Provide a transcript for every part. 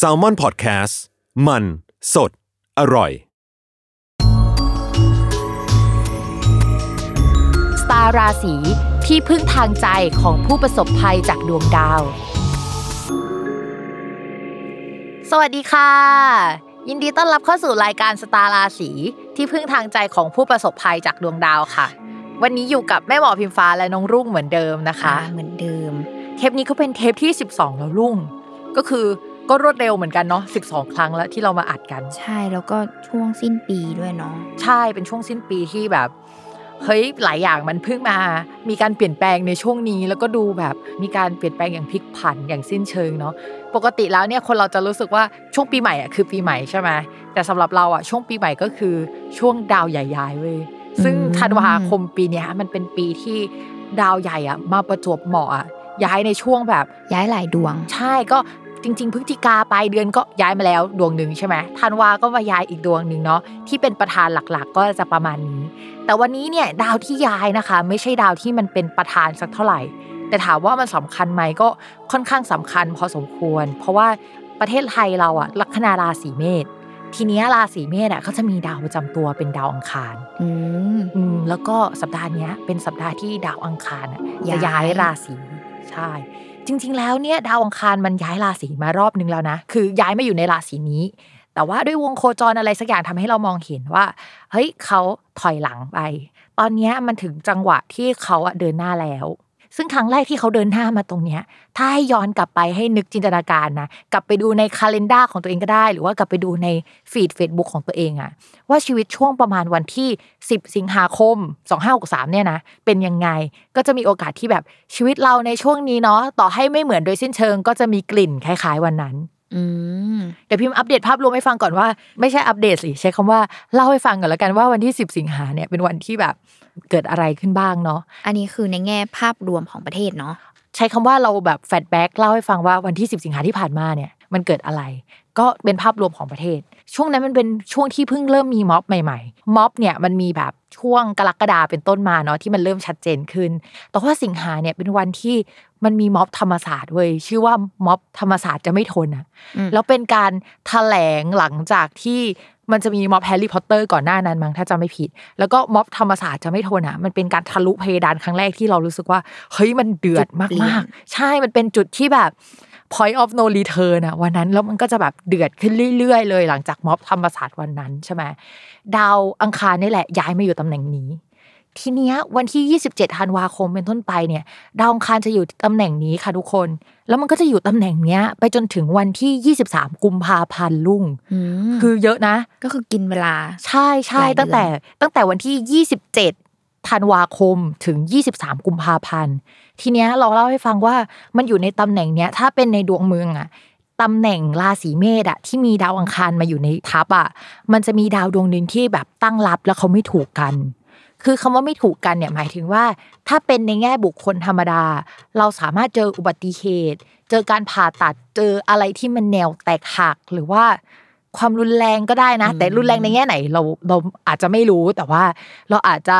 s a l m o n PODCAST มัน สด อร่อย สตาร์ราศีที่พึ่งทางใจของผู้ประสบภัยจากดวงดาว สวัสดีค่ะ ยินดีต้อนรับเข้าสู่รายการสตาร์ราศีที่พึ่งทางใจของผู้ประสบภัยจากดวงดาวค่ะ วันนี้อยู่กับแม่หมอพิมฟ้าและน้องรุ่งเหมือนเดิมนะคะ เหมือนเดิม เทปนี้ก็เป็นเทปที่ 12 แล้วรุ่ง ก็คือก็รวดเร็วเหมือนกันเนาะ12 ครั้งแล้วที่เรามาอัดกัน ใช่แล้วก็ช่วงสิ้นปีด้วยเนาะใช่เป็นช่วงสิ้นปีที่แบบเฮ้ยหลายอย่างมันเพิ่งมา มีการเปลี่ยนแปลงในช่วงนี้ แล้วก็ดูแบบมีการเปลี่ยนแปลงอย่างพลิกผันอย่างสิ้นเชิงเนาะปกติแล้วเนี่ยคนเราจะรู้สึกว่าช่วงปีใหม่อะคือปีใหม่ใช่ไหมแต่สำหรับเราอะช่วงปีใหม่ก็คือช่วงดาวใหญ่ๆเว้ยซึ่งธันวาคมปีเนี้ยมันเป็นปีที่ดาวใหญ่อะมาประจวบเหมาะอะย้ายในช่วงแบบย้ายหลายดวง ใช่ก็ จริง ๆพฤศจิกาปลายเดือนก็ย้ายมาแล้วดวงหนึ่งใช่ไหมธันวาก็มาย้ายอีกดวงหนึ่งเนาะที่เป็นประธานหลักๆ ก็จะประมาณนี้ แต่วันนี้เนี่ยดาวที่ย้ายนะคะ ไม่ใช่ดาวที่มันเป็นประธานสักเท่าไหร่ แต่ถามว่ามันสำคัญไหมก็ค่อนข้างสำคัญพอสมควร เพราะว่าประเทศไทยเราอะลัคนาราศีเมษทีเนี้ยราศีเมษอะก็จะมีดาวประจำตัวเป็นดาวอังคารอืมอืมแล้วก็สัปดาห์เนี้ยเป็นสัปดาห์ที่ดาวอังคารอะจะย้ายย้ายราศีใช่ จริง ๆ แล้วเนี่ยดาวอังคารมันย้ายราศีมารอบนึงแล้วนะ คือย้ายมาอยู่ในราศีนี้ แต่ว่าด้วยวงโคจรอะไรสักอย่างทำให้เรามองเห็นว่า เฮ้ยเขาถอยหลังไป ตอนนี้มันถึงจังหวะที่เขาอะเดินหน้าแล้ว ซึ่งครั้งแรกที่เขาเดินหน้ามาตรงเนี้ยถ้าให้ย้อนกลับไปให้นึกจินตนาการนะกลับไปดูในคาล endar ของตัวเองก็ได้ หรือว่ากลับไปดูในฟีด Facebook ของตัวเองอะว่าชีวิตช่วงประมาณวันที่ 10 สิงหาคม 2563เนี่ยนะเป็นยังไงก็จะมีโอกาสที่แบบชีวิตเราในช่วงนี้เนาะต่อให้ไม่เหมือนโดยสิ้นเชิง ก็จะมีกลิ่นคล้าย ๆ วันนั้นอืมเดี๋ยวพิมพ์อัปเดตภาพรวมให้ฟังก่อนว่า ไม่ใช่อัปเดตสิใช้คำว่าเล่าให้ฟังก่อนแล้วกันว่าวันที่ 10 สิงหาเนี่ยเป็นวันที่แบบ เกิดอะไรขึ้นบ้างเนาะอันนี้คือในแง่ภาพรวมของประเทศเนาะใช้คำว่าเราแบบแฟลชแบ็กเล่าให้ฟังว่าวันที่ 10 สิงหาที่ผ่านมาเนี่ยมันเกิดอะไร ก็เป็นภาพรวมของประเทศ ช่วงนั้นมันเป็นช่วงที่เพิ่งเริ่มมีม็อบใหม่ๆ ม็อบเนี่ยมันมีแบบช่วงกรกฎาเป็นต้นมาเนาะที่มันเริ่มชัดเจนขึ้น แต่ว่าสิงหาเนี่ยเป็นวันที่มันมีม็อบธรรมศาสตร์เว้ยชื่อว่าม็อบธรรมศาสตร์จะไม่ทนอะอืมแล้วเป็นการแถลงหลังจากที่ มันจะมีม็อบแฮร์รี่พอตเตอร์ก่อนหน้านั้นมั้งถ้าจำไม่ผิด แล้วก็ม็อบธรรมศาสตร์จะไม่ทนอะมันเป็นการทะลุเพดานครั้งแรกที่เรารู้สึกว่าเฮ้ยมันเดือดมากๆ ใช่มันเป็นจุดที่แบบ point of no return อะวันนั้นแล้วมันก็จะแบบเดือดขึ้นเรื่อยๆเลย หลังจากม็อบธรรมศาสตร์วันนั้นใช่ไหมดาวอังคารนี่แหละย้ายมาอยู่ตำแหน่งนี้ ทีเนี้ยวันที่ 27ธันวาคมเป็นต้นไปเนี่ยดาวอังคารจะอยู่ตำแหน่งนี้ค่ะทุกคน แล้วมันก็จะอยู่ตำแหน่งเนี้ย ไปจนถึงวันที่ 23 กุมภาพันธ์ลุ่งอืมคือเยอะนะ ก็คือกินเวลา ใช่ใช่หลายเดือนตั้งแต่ตั้งแต่วันที่ 27ธันวาคมถึง 23 กุมภาพันธ์ทีเนี้ยเราเล่าให้ฟังว่ามันอยู่ในตำแหน่งเนี้ยถ้าเป็นในดวงเมืองอะตำแหน่งราศีเมษอะที่มีดาวอังคารมาอยู่ในทับอะมันจะมีดาวดวงหนึ่งที่แบบตั้งรับแล้วเขาไม่ถูกกัน คือคำว่าไม่ถูกกันเนี่ยหมายถึงว่า ถ้าเป็นในแง่บุคคลธรรมดา เราสามารถเจออุบัติเหตุ เจอการผ่าตัดเจออะไรที่มันแนวแตกหักหรือว่าความรุนแรงก็ได้นะ แต่รุนแรงในแง่ไหนเราเราอาจจะไม่รู้แต่ว่า เราอาจจะ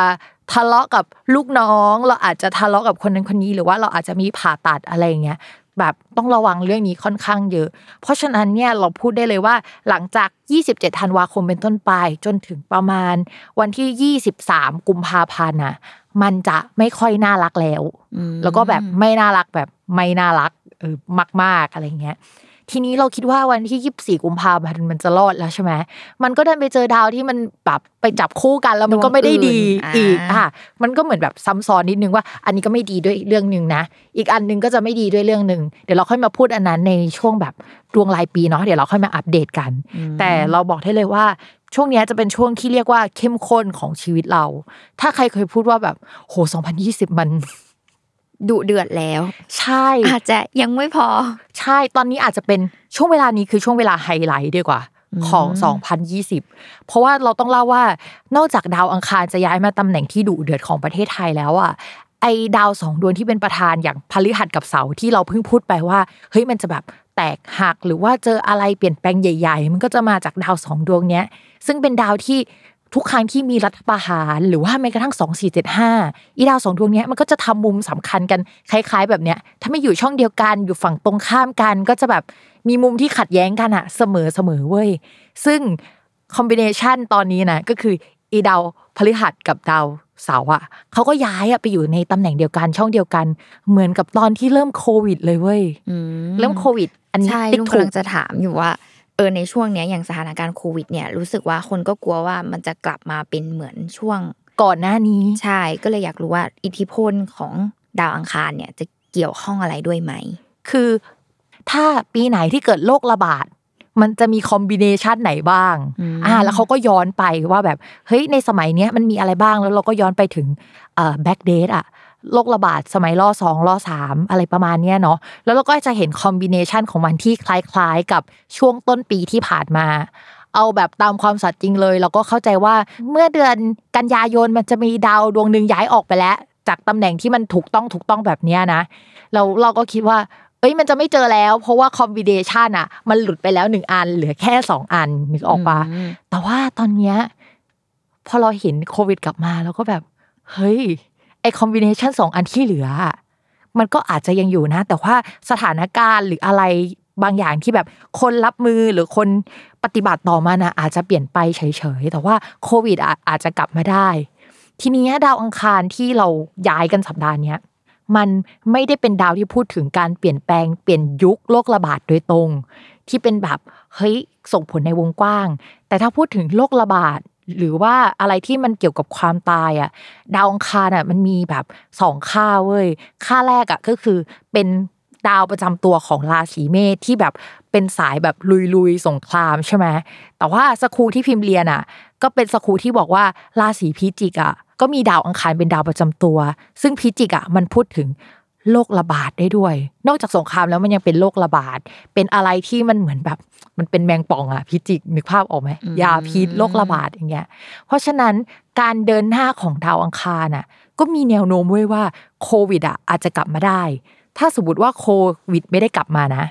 ทะเลาะกับลูกน้อง เราอาจจะทะเลาะกับคนนั้นคนนี้หรือว่าเราอาจจะมีผ่าตัดอะไรอย่างเงี้ย แบบต้องระวังเรื่องนี้ค่อนข้างเยอะ เพราะฉะนั้นเนี่ยเราพูดได้เลยว่าหลังจาก 27 ธันวาคมเป็นต้นไป จนถึงประมาณวันที่ 23 กุมภาพันธ์น่ะมันจะไม่ค่อยน่ารักแล้วอืมแล้วก็แบบไม่น่ารักแบบไม่น่ารักเออมาก ๆอะไรเงี้ย ทีนี้เราคิดว่าวันที่ 24 กุมภาพันธ์มันจะรอดแล้วใช่ไหมมันก็ดันไปเจอดาวที่มันแบบไปจับคู่กันแล้วมันก็ไม่ได้ดีดวงอื่นอีกอ่าอะมันก็เหมือนแบบซ้ำซ้อนนิดนึงว่า อันนี้ก็ไม่ดีด้วยเรื่องหนึ่งนะ อีกอันหนึงก็จะไม่ดีด้วยเรื่องหนึ่งเดี๋ยวเราค่อยมาพูดอันนั้นในช่วงแบบดวงรายปีเนาะเดี๋ยวเราค่อยมาอัปเดตกัน แต่เราบอกได้เลยว่าช่วงเนี้ยจะเป็นช่วงที่เรียกว่าเข้มข้นของชีวิตเรา ถ้าใครเคยพูดว่าแบบโห 2020 มัน ดุเดือดแล้ว ใช่อาจจะยังไม่พอ ใช่ตอนนี้อาจจะเป็นช่วงเวลานี้คือช่วงเวลาไฮไลท์ดีกว่าของ 2020 เพราะว่าเราต้องเล่าว่านอกจากดาวอังคารจะย้ายมาตำแหน่งที่ดุเดือดของประเทศไทยแล้วอะไอ้ดาวสองดวงที่เป็นประธานอย่างพฤหัสกับเสาร์ที่เราเพิ่งพูดไปว่าเฮ้ยมันจะแบบแตกหักหรือว่าเจออะไรเปลี่ยนแปลงใหญ่ ๆ มันก็จะมาจากดาวสองดวงเนี้ย ซึ่งเป็นดาวที่ ทุกครั้งที่มีรัฐประหารหรือว่าแม้กระทั่ง 2475 อีดาวสองดวงเนี้ยมันก็จะทำมุมสำคัญกันคล้ายๆ แบบเนี้ยถ้าไม่อยู่ช่องเดียวกันอยู่ฝั่งตรงข้ามกันก็จะแบบมีมุมที่ขัดแย้งกันอะเสมอเสมอเว้ยซึ่งคอมบิเนชันตอนนี้นะก็คืออีดาวพฤหัสกับดาวเสาร์อะเขาก็ย้ายอะไปอยู่ในตำแหน่งเดียวกันช่องเดียวกัน เหมือนกับตอนที่เริ่มโควิด เลยเว้ยอืมเริ่มโควิด อันนี้ใช่ติ๊กลุงถูกำกลังจะถามอยู่ว่า เออในช่วงเนี้ยอย่างสถานการณ์โควิดเนี่ยรู้สึกว่าคนก็กลัวว่ามันจะกลับมาเป็นเหมือนช่วงก่อนหน้านี้ใช่ก็เลยอยากรู้ว่าอิทธิพลของดาวอังคารเนี่ยจะเกี่ยวข้องอะไรด้วยไหม คือ ถ้าปีไหนที่เกิดโรคระบาดมันจะมีคอมบิเนชันไหนบ้างอืมอ่า แล้วเขาก็ย้อนไปว่าแบบ เฮ้ย ในสมัยเนี้ยมันมีอะไรบ้าง แล้วเราก็ย้อนไปถึงเอ่อ backdate อะ โรคระบาดสมัยล่อสองล่อสามอะไรประมาณเนี้ยเนาะแล้วเราก็จะเห็น combination ของมันที่คล้ายๆกับช่วงต้นปีที่ผ่านมา เอาแบบตามความสัตย์จริงเลย เราก็เข้าใจว่าเมื่อเดือนกันยายนมันจะมีดาวดวงหนึ่งย้ายออกไปแล้ว จากตำแหน่งที่มันถูกต้องถูกต้องแบบเนี้ยนะเราเราก็คิดว่าเอ้ยมันจะไม่เจอแล้ว เพราะว่า combination อะ มันหลุดไปแล้วหนึ่งอัน เหลือแค่สองอันนึกออกปะอืมแต่ว่าตอนเนี้ยพอเราเห็นโควิดกลับมาเราก็แบบ เฮ้ย ไอคอมบิเนชันสองอันที่เหลืออะมันก็อาจจะยังอยู่นะ แต่ว่าสถานการณ์หรืออะไรบางอย่างที่แบบคนรับมือหรือคนปฏิบัติต่อมันนะอาจจะเปลี่ยนไปเฉยๆ แต่ว่าโควิดอาจจะกลับมาได้ ทีนี้ดาวอังคารที่เราย้ายกันสัปดาห์นี้มันไม่ได้เป็นดาวที่พูดถึงการเปลี่ยนแปลงเปลี่ยนยุคโรคระบาดโดยตรง ที่เป็นแบบเฮ้ยส่งผลในวงกว้าง แต่ถ้าพูดถึงโรคระบาด หรือว่าอะไรที่มันเกี่ยวกับความตายอะดาวอังคารอะมันมีแบบสองค่าเว้ยค่าแรกอะก็คือเป็นดาวประจำตัวของราศีเมษที่แบบเป็นสายแบบลุยๆสงครามใช่ไหมแต่ว่าสครูที่พิมพ์เรียนอะ ก็เป็นสครูที่บอกว่าราศีพิจิกอะก็มีดาวอังคารเป็นดาวประจำตัว ซึ่งพิจิกอะมันพูดถึง โรคระบาดได้ด้วย นอกจากสงครามแล้วมันยังเป็นโรคระบาด เป็นอะไรที่มันเหมือนแบบ มันเป็นแมงป่องอะพิจิกนึกภาพออกไหมยาพิษโรคระบาดอย่างเงี้ย เพราะฉะนั้นการเดินหน้าของดาวอังคารน่ะ ก็มีแนวโน้มไว้ว่าโควิดอะอาจจะกลับมาได้ ถ้าสมมติว่าโควิดไม่ได้กลับมานะ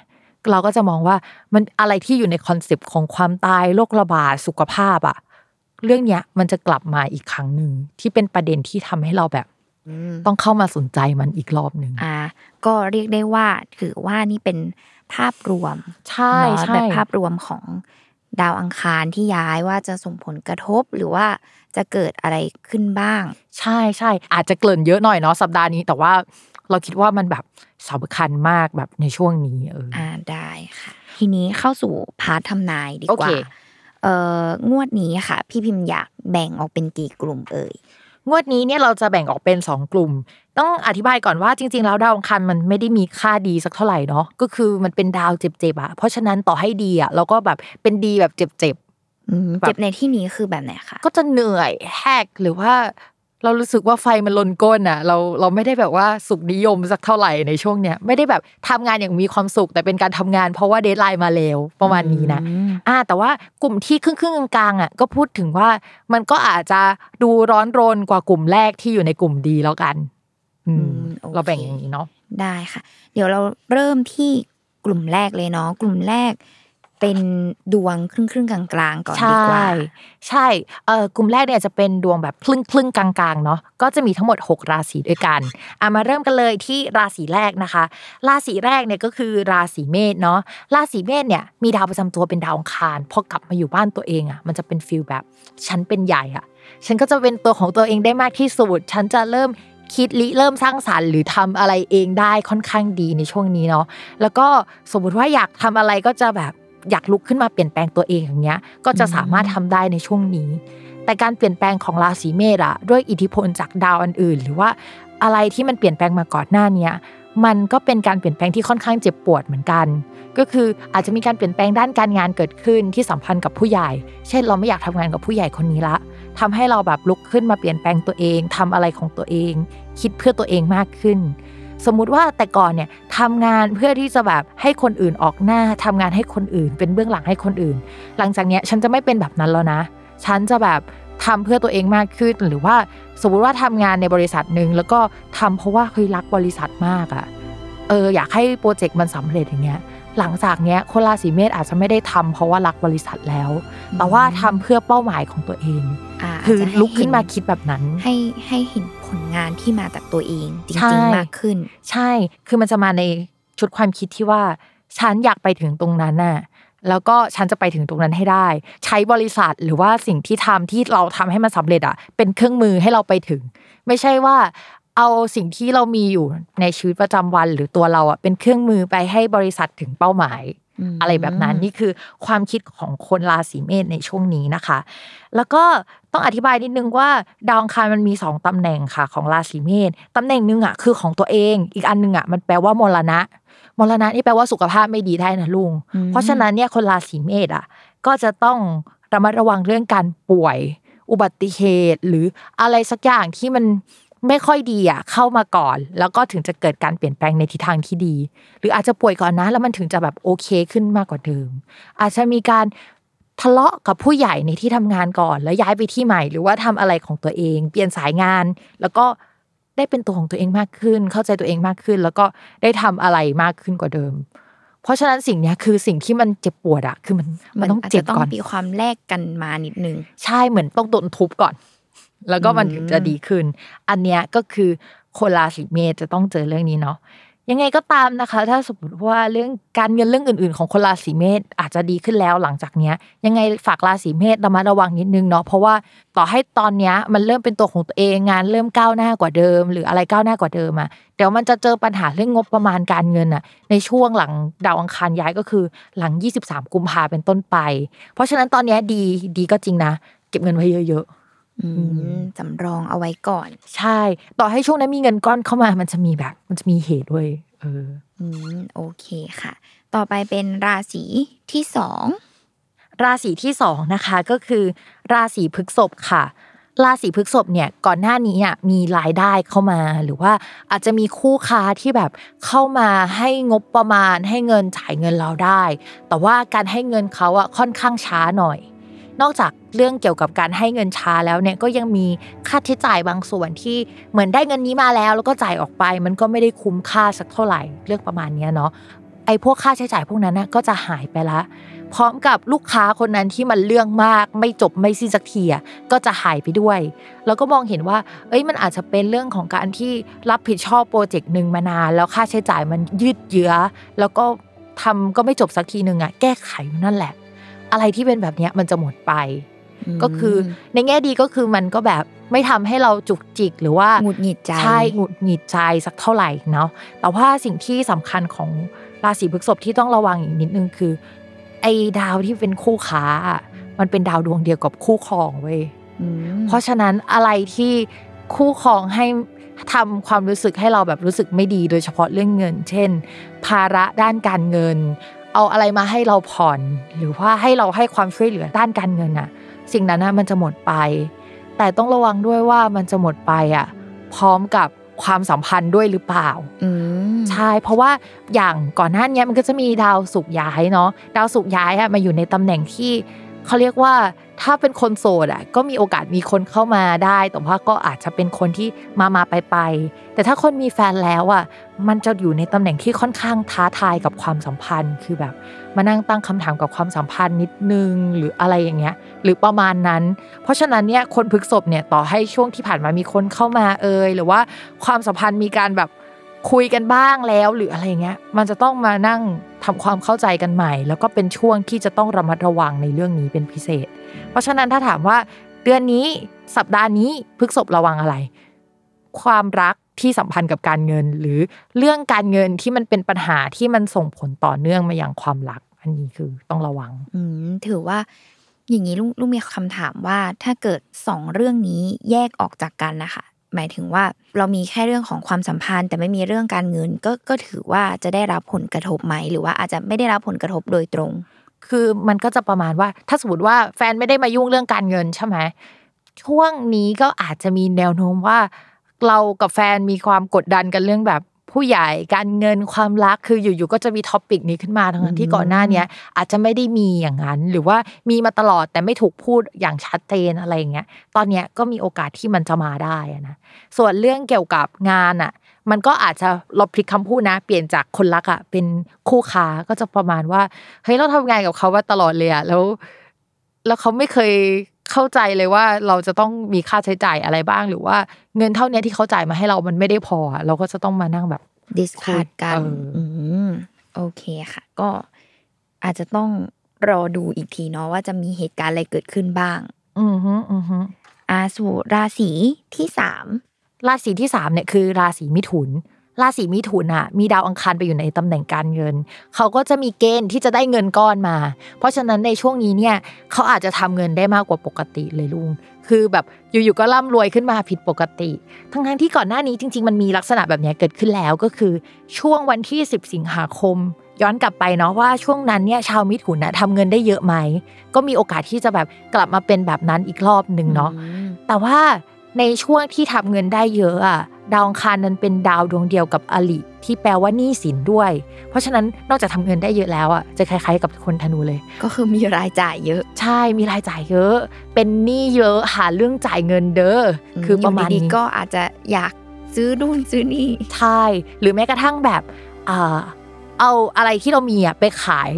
เราก็จะมองว่ามันอะไรที่อยู่ในคอนเซปต์ของความตายโรคระบาดสุขภาพอะเรื่องเนี้ยมันจะกลับมาอีกครั้งหนึ่งที่เป็นประเด็นที่ทำให้เราแบบ ต้องเข้ามาสนใจมันอีกรอบหนึ่งอ่า ก็เรียกได้ว่าถือว่านี่เป็นภาพรวมใช่เนาะใช่แบบภาพรวมของดาวอังคารที่ย้ายว่าจะส่งผลกระทบหรือว่าจะเกิดอะไรขึ้นบ้าง ใช่ใช่อาจจะเกริ่นเยอะหน่อยเนาะสัปดาห์นี้ แต่ว่าเราคิดว่ามันแบบสำคัญมากแบบในช่วงนี้เออออ่าได้ค่ะ ทีนี้เข้าสู่พาร์ททำนายดีกโอว่าเคเอ่องวดนี้ค่ะ พี่พิมพ์อยากแบ่งออกเป็นกี่กลุ่มเอ่ย งวดนี้เนี่ยเราจะแบ่งออกเป็น 2 กลุ่ม ต้องอธิบายก่อนว่าจริง ๆ แล้วดาวอังคารมันไม่ได้มีค่าดีสักเท่าไหร่เนาะก็คือมันเป็นดาวเจ็บๆอะเพราะฉะนั้นต่อให้ดีอะเราก็แบบเป็นดีแบบเจ็บอืมแบบเจ็บในที่นี้คือแบบไหนคะๆก็จะเหนื่อยแหกหรือว่า เรารู้สึกว่าไฟมันลนก้นอะเราเราไม่ได้แบบว่าสุขนิยมสักเท่าไหร่ในช่วงเนี้ยไม่ได้แบบทำงานอย่างมีความสุข แต่เป็นการทำงานเพราะว่า deadline มาแล้วประมาณนี้นะอืมอ่าแต่ว่ากลุ่มที่ครึ่งครึ่งๆกลางๆอะก็พูดถึงว่ามันก็อาจจะดูร้อนรนกว่ากลุ่มแรกที่อยู่ในกลุ่มดีแล้วกัน อืมอืมโอเคเราแบ่งอย่างนี้เนาะได้ค่ะ เดี๋ยวเราเริ่มที่กลุ่มแรกเลยเนาะกลุ่มแรก เป็นดวงครึ่งครึ่งๆกลางๆก่อนดีกว่า ใช่เออกลุ่มแรกเนี่ยจะเป็นดวงแบบครึ่งครึ่งๆกลางๆเนาะก็จะมีทั้งหมด 6 ราศีด้วยกันอะมาเริ่มกันเลยที่ราศีแรกนะคะ ราศีแรกเนี่ยก็คือราศีเมษเนาะราศีเมษเนี่ยมีดาวประจำตัวเป็นดาวอังคารพอกลับมาอยู่บ้านตัวเองอะมันจะเป็น feel แบบฉันเป็นใหญ่อะฉันก็จะเป็นตัวของตัวเองได้มากที่สุดฉันจะเริ่มคิดริเริ่มสร้างสรรค์หรือทำอะไรเองได้ค่อนข้างดีในช่วงนี้เนาะแล้วก็สมมติว่าอยากทำอะไรก็จะแบบ อยากลุกขึ้นมาเปลี่ยนแปลงตัวเองอย่างเงี้ย ก็จะสามารถทำได้ในช่วงนี้ แต่การเปลี่ยนแปลงของราศีเมษอะด้วยอิทธิพลจากดาวอันอื่น หรือว่าอะไรที่มันเปลี่ยนแปลงมาก่อนหน้าเนี้ยมันก็เป็นการเปลี่ยนแปลงที่ค่อนข้างเจ็บปวดเหมือนกัน ก็คืออาจจะมีการเปลี่ยนแปลงด้านการงานเกิดขึ้นที่สัมพันธ์กับผู้ใหญ่ เช่น เราไม่อยากทำงานกับผู้ใหญ่คนนี้ละทำให้เราแบบลุกขึ้นมาเปลี่ยนแปลงตัวเองทำอะไรของตัวเอง คิดเพื่อตัวเองมากขึ้น สมมุติว่าแต่ก่อนเนี่ยทำงานเพื่อที่จะแบบให้คนอื่นออกหน้าทำงานให้คนอื่น เป็นเบื้องหลังให้คนอื่น หลังจากเนี้ยฉันจะไม่เป็นแบบนั้นแล้วนะ ฉันจะแบบทำเพื่อตัวเองมากขึ้นหรือว่าสมมติว่าทำงานในบริษัทหนึ่งแล้วก็ทำเพราะว่าเคยรักบริษัทมากอะเอออยากให้โปรเจกต์มันสำเร็จอย่างเงี้ย หลังจากเนี้ยคนราศีเมษอาจจะไม่ได้ทำเพราะว่ารักบริษัทแล้ว แต่ว่าทำเพื่อเป้าหมายของตัวเองาคือจจะให้ลุกขึ้นมาเห็คิดแบบนั้น ให้ให้เห็นผลงานที่มาจากตัวเองจใช่ริงๆมากขึ้น ใช่คือมันจะมาในชุดความคิดที่ว่า ฉันอยากไปถึงตรงนั้นน่ะแล้วก็ฉันจะไปถึงตรงนั้นให้ได้ ใช้บริษัทหรือว่าสิ่งที่ทำที่เราทำให้มันสำเร็จอะเป็นเครื่องมือให้เราไปถึง ไม่ใช่ว่า เอาสิ่งที่เรามีอยู่ในชีวิตประจำวัน หรือตัวเราอะเป็นเครื่องมือไปให้บริษัทถึงเป้าหมายอืมอะไรแบบนั้นนี่คือความคิดของคนราศีเมษในช่วงนี้นะคะ แล้วก็ต้องอธิบายนิดนึงว่าดาวอังคารมันมีสองตำแหน่งค่ะ ของราศีเมษตำแหน่งหนึ่งอะคือของตัวเอง อีกอันหนึงอะมันแปลว่ามรณะ มรณะนี่แปลว่าสุขภาพไม่ดีได้นะลุงอืมเพราะฉะนั้นเนี่ยคนราศีเมษอะ ก็จะต้องระมัดระวังเรื่องการป่วย อุบัติเหตุ หรืออะไรสักอย่างที่มัน ไม่ค่อยดีอะเข้ามาก่อน แล้วก็ถึงจะเกิดการเปลี่ยนแปลงในทิศทางที่ดี หรืออาจจะป่วยก่อนนะ แล้วมันถึงจะแบบโอเคขึ้นมากกว่าเดิม อาจจะมีการทะเลาะกับผู้ใหญ่ในที่ทำงานก่อน แล้วย้ายไปที่ใหม่ หรือว่าทำอะไรของตัวเอง เปลี่ยนสายงาน แล้วก็ได้เป็นตัวของตัวเองมากขึ้น เข้าใจตัวเองมากขึ้น แล้วก็ได้ทำอะไรมากขึ้นกว่าเดิม เพราะฉะนั้นสิ่งเนี้ยคือสิ่งที่มันเจ็บปวดอะคือมันมันต้องอาจเจ็บจะต้องก่อนมีความแลกกันมานิดนึง ใช่เหมือนต้องโดนทุบก่อน แล้วก็มันถึงจะดีขึ้น อันเนี้ยก็คือคนราศีเมษจะต้องเจอเรื่องนี้เนาะยังไงก็ตามนะคะ ถ้าสมมติว่าเรื่องการเงินเรื่องอื่น ๆ ของคนราศีเมษอาจจะดีขึ้นแล้วหลังจากเนี้ย ยังไงฝากราศีเมษระมัดระวังนิดนึงเนาะเพราะว่าต่อให้ตอนเนี้ยมันเริ่มเป็นตัวของตัวเองงานเริ่มก้าวหน้ากว่าเดิม หรืออะไรก้าวหน้ากว่าเดิมอะเดี๋ยวมันจะเจอปัญหาเรื่องงบประมาณการเงินอะในช่วงหลังดาวอังคารย้ายก็คือหลัง 23 กุมภาเป็นต้นไป เพราะฉะนั้นตอนเนี้ยดีดีก็จริงนะ เก็บเงินไว้เยอะอืม สำรองเอาไว้ก่อนๆใช่ ต่อให้ช่วงนั้นมีเงินก้อนเข้ามา มันจะมีแบบ มันจะมีเหตุด้วยเออ อืมโอเคค่ะ ต่อไปเป็นราศีที่สองราศีที่สองนะคะก็คือราศีพฤษภค่ะราศีพฤษภเนี่ยก่อนหน้านี้อะมีรายได้เข้ามาหรือว่าอาจจะมีคู่ค้าที่แบบเข้ามาให้งบประมาณให้เงินจ่ายเงินเราได้ แต่ว่าการให้เงินเขาอะค่อนข้างช้าหน่อย นอกจากเรื่องเกี่ยวกับการให้เงินช้าแล้วเนี่ยก็ยังมีค่าใช้จ่ายบางส่วนที่เหมือนได้เงินนี้มาแล้ว แล้วก็จ่ายออกไป มันก็ไม่ได้คุ้มค่าสักเท่าไหร่เรื่องประมาณนี้เนาะไอ้พวกค่าใช้จ่ายพวกนั้นนะก็จะหายไปละ พร้อมกับลูกค้าคนนั้นที่มันเรื่องมาก ไม่จบไม่สิ้นสักทีอะก็จะหายไปด้วย แล้วก็มองเห็นว่า เอ้ยมันอาจจะเป็นเรื่องของการที่รับผิดชอบโปรเจกต์หนึ่งมานาน แล้วค่าใช้จ่ายมันยืดเยื้อ แล้วก็ทำก็ไม่จบสักทีหนึ่งอะแก้ไขนั่นแหละ อะไรที่เป็นแบบเนี้ยมันจะหมดไป ก็คือในแง่ดีก็คือมันก็แบบไม่ทำให้เราจุกจิกหรือว่าหงุดหงิดใจใช่หงุดหงิดใจสักเท่าไหร่เนาะแต่ว่าสิ่งที่สำคัญของราศีพฤษภที่ต้องระวังอีกนิดนึงคือ ไอ้ดาวที่เป็นคู่ค้าอะมันเป็นดาวดวงเดียวกับคู่ครองเว้ยอืมเพราะฉะนั้นอะไรที่คู่ครองให้ทำความรู้สึกให้เราแบบรู้สึกไม่ดีโดยเฉพาะเรื่องเงิน เช่น ภาระด้านการเงิน เอาอะไรมาให้เราผ่อน หรือว่าให้เราให้ความช่วยเหลือด้านการเงินอะสิ่งนั้นนะมันจะหมดไป แต่ต้องระวังด้วยว่ามันจะหมดไปอะพร้อมกับความสัมพันธ์ด้วยหรือเปล่าอืมใช่เพราะว่าอย่างก่อนหน้านี้มันก็จะมีดาวสุกร์ย้ายเนาะดาวสุกร์ย้ายอะมาอยู่ในตำแหน่งที่เขาเรียกว่า ถ้าเป็นคนโสดอะก็มีโอกาสมีคนเข้ามาได้ แต่ว่าก็อาจจะเป็นคนที่มามาไปไปแต่ถ้าคนมีแฟนแล้วอะมันจะอยู่ในตำแหน่งที่ค่อนข้างท้าทายกับความสัมพันธ์ คือแบบมานั่งตั้งคำถามกับความสัมพันธ์นิดนึงหรืออะไรอย่างเงี้ย หรือประมาณนั้น เพราะฉะนั้นเนี่ยคนพฤกษบเนี่ยต่อให้ช่วงที่ผ่านมามีคนเข้ามาเอ่ยหรือว่าความสัมพันธ์มีการแบบคุยกันบ้างแล้วหรืออะไรเงี้ย มันจะต้องมานั่ง ทำความเข้าใจกันใหม่ แล้วก็เป็นช่วงที่จะต้องระมัดระวังในเรื่องนี้เป็นพิเศษ เพราะฉะนั้นถ้าถามว่าเดือนนี้สัปดาห์นี้พฤกษบระวังอะไร ความรักที่สัมพันธ์กับการเงิน หรือเรื่องการเงินที่มันเป็นปัญหาที่มันส่งผลต่อเนื่องมาอย่างความรัก อันนี้คือต้องระวัง อืมถือว่าอย่างนี้ลุงลุงมีคำถามว่าถ้าเกิดสองเรื่องนี้แยกออกจากกันนะคะ หมายถึงว่าเรามีแค่เรื่องของความสัมพันธ์ แต่ไม่มีเรื่องการเงินก็ก็ถือว่าจะได้รับผลกระทบไหม หรือว่าอาจจะไม่ได้รับผลกระทบโดยตรง คือมันก็จะประมาณว่าถ้าสมมติว่าแฟนไม่ได้มายุ่งเรื่องการเงินใช่ไหมช่วงนี้ก็อาจจะมีแนวโน้มว่า เรากับแฟนมีความกดดันกันเรื่องแบบ ผู้ใหญ่การเงินความรักคืออยู่ๆก็จะมีท็อปิกนี้ขึ้นมาทั้งที่ก่อนหน้าเนี้ยอาจจะไม่ได้มีอย่างนั้น หรือว่ามีมาตลอดแต่ไม่ถูกพูดอย่างชัดเจนอะไรอย่างเงี้ยตอนเนี้ยก็มีโอกาสที่มันจะมาได้นะส่วนเรื่องเกี่ยวกับงานอะมันก็อาจจะลบพลิกคำพูดนะ เปลี่ยนจากคนรักอะเป็นคู่ค้าก็จะประมาณว่าเฮ้ยเราทำงานกับเขาว่าตลอดเลยอะแล้ว แล้วเขาไม่เคย เข้าใจเลยว่าเราจะต้องมีค่าใช้จ่ายอะไรบ้าง หรือว่าเงินเท่านี้ที่เขาจ่ายมาให้เรามันไม่ได้พอ เราก็จะต้องมานั่งแบบดิสคัดกันเอออืมโอเคค่ะ ก็อาจจะต้องรอดูอีกทีเนาะว่าจะมีเหตุการณ์อะไรเกิดขึ้นบ้าง อือฮึอือฮึอาสู่ราศีที่สามราศีที่สามเนี่ยคือ ราศีมิถุน ราศีมิถุนอะมีดาวอังคารไปอยู่ในตำแหน่งการเงิน เขาก็จะมีเกณฑ์ที่จะได้เงินก้อนมา เพราะฉะนั้นในช่วงนี้เนี่ยเขาอาจจะทำเงินได้มากกว่าปกติเลยลุง คือแบบอยู่ๆก็ร่ำรวยขึ้นมาผิดปกติ ทั้งๆที่ก่อนหน้านี้จริง ๆ มันมีลักษณะแบบเนี้ยเกิดขึ้นแล้วก็คือช่วงวันที่ 10 สิงหาคม ย้อนกลับไปเนาะว่าช่วงนั้นเนี่ยชาวมิถุนนะทำเงินได้เยอะไหมก็มีโอกาสที่จะแบบกลับมาเป็นแบบนั้นอีกรอบหนึ่งเนาะแต่ว่า ในช่วงที่ทำเงินได้เยอะอะดาวอังคารนั้นเป็นดาวดวงเดียวกับอลิที่แปลว่าหนี้สินด้วย เพราะฉะนั้นนอกจากทำเงินได้เยอะแล้วอะจะคล้ายๆกับคนธนูเลย ก็คือมีรายจ่ายเยอะ ใช่มีรายจ่ายเยอะ เป็นหนี้เยอะหาเรื่องจ่ายเงินเด้ออคือประมาณยู่ดีนี้ๆก็อาจจะอยากซื้อนู่นซื้อนี่ใช่หรือแม้กระทั่งแบบอ่าเอาอะไรที่เรามีอะไปขาย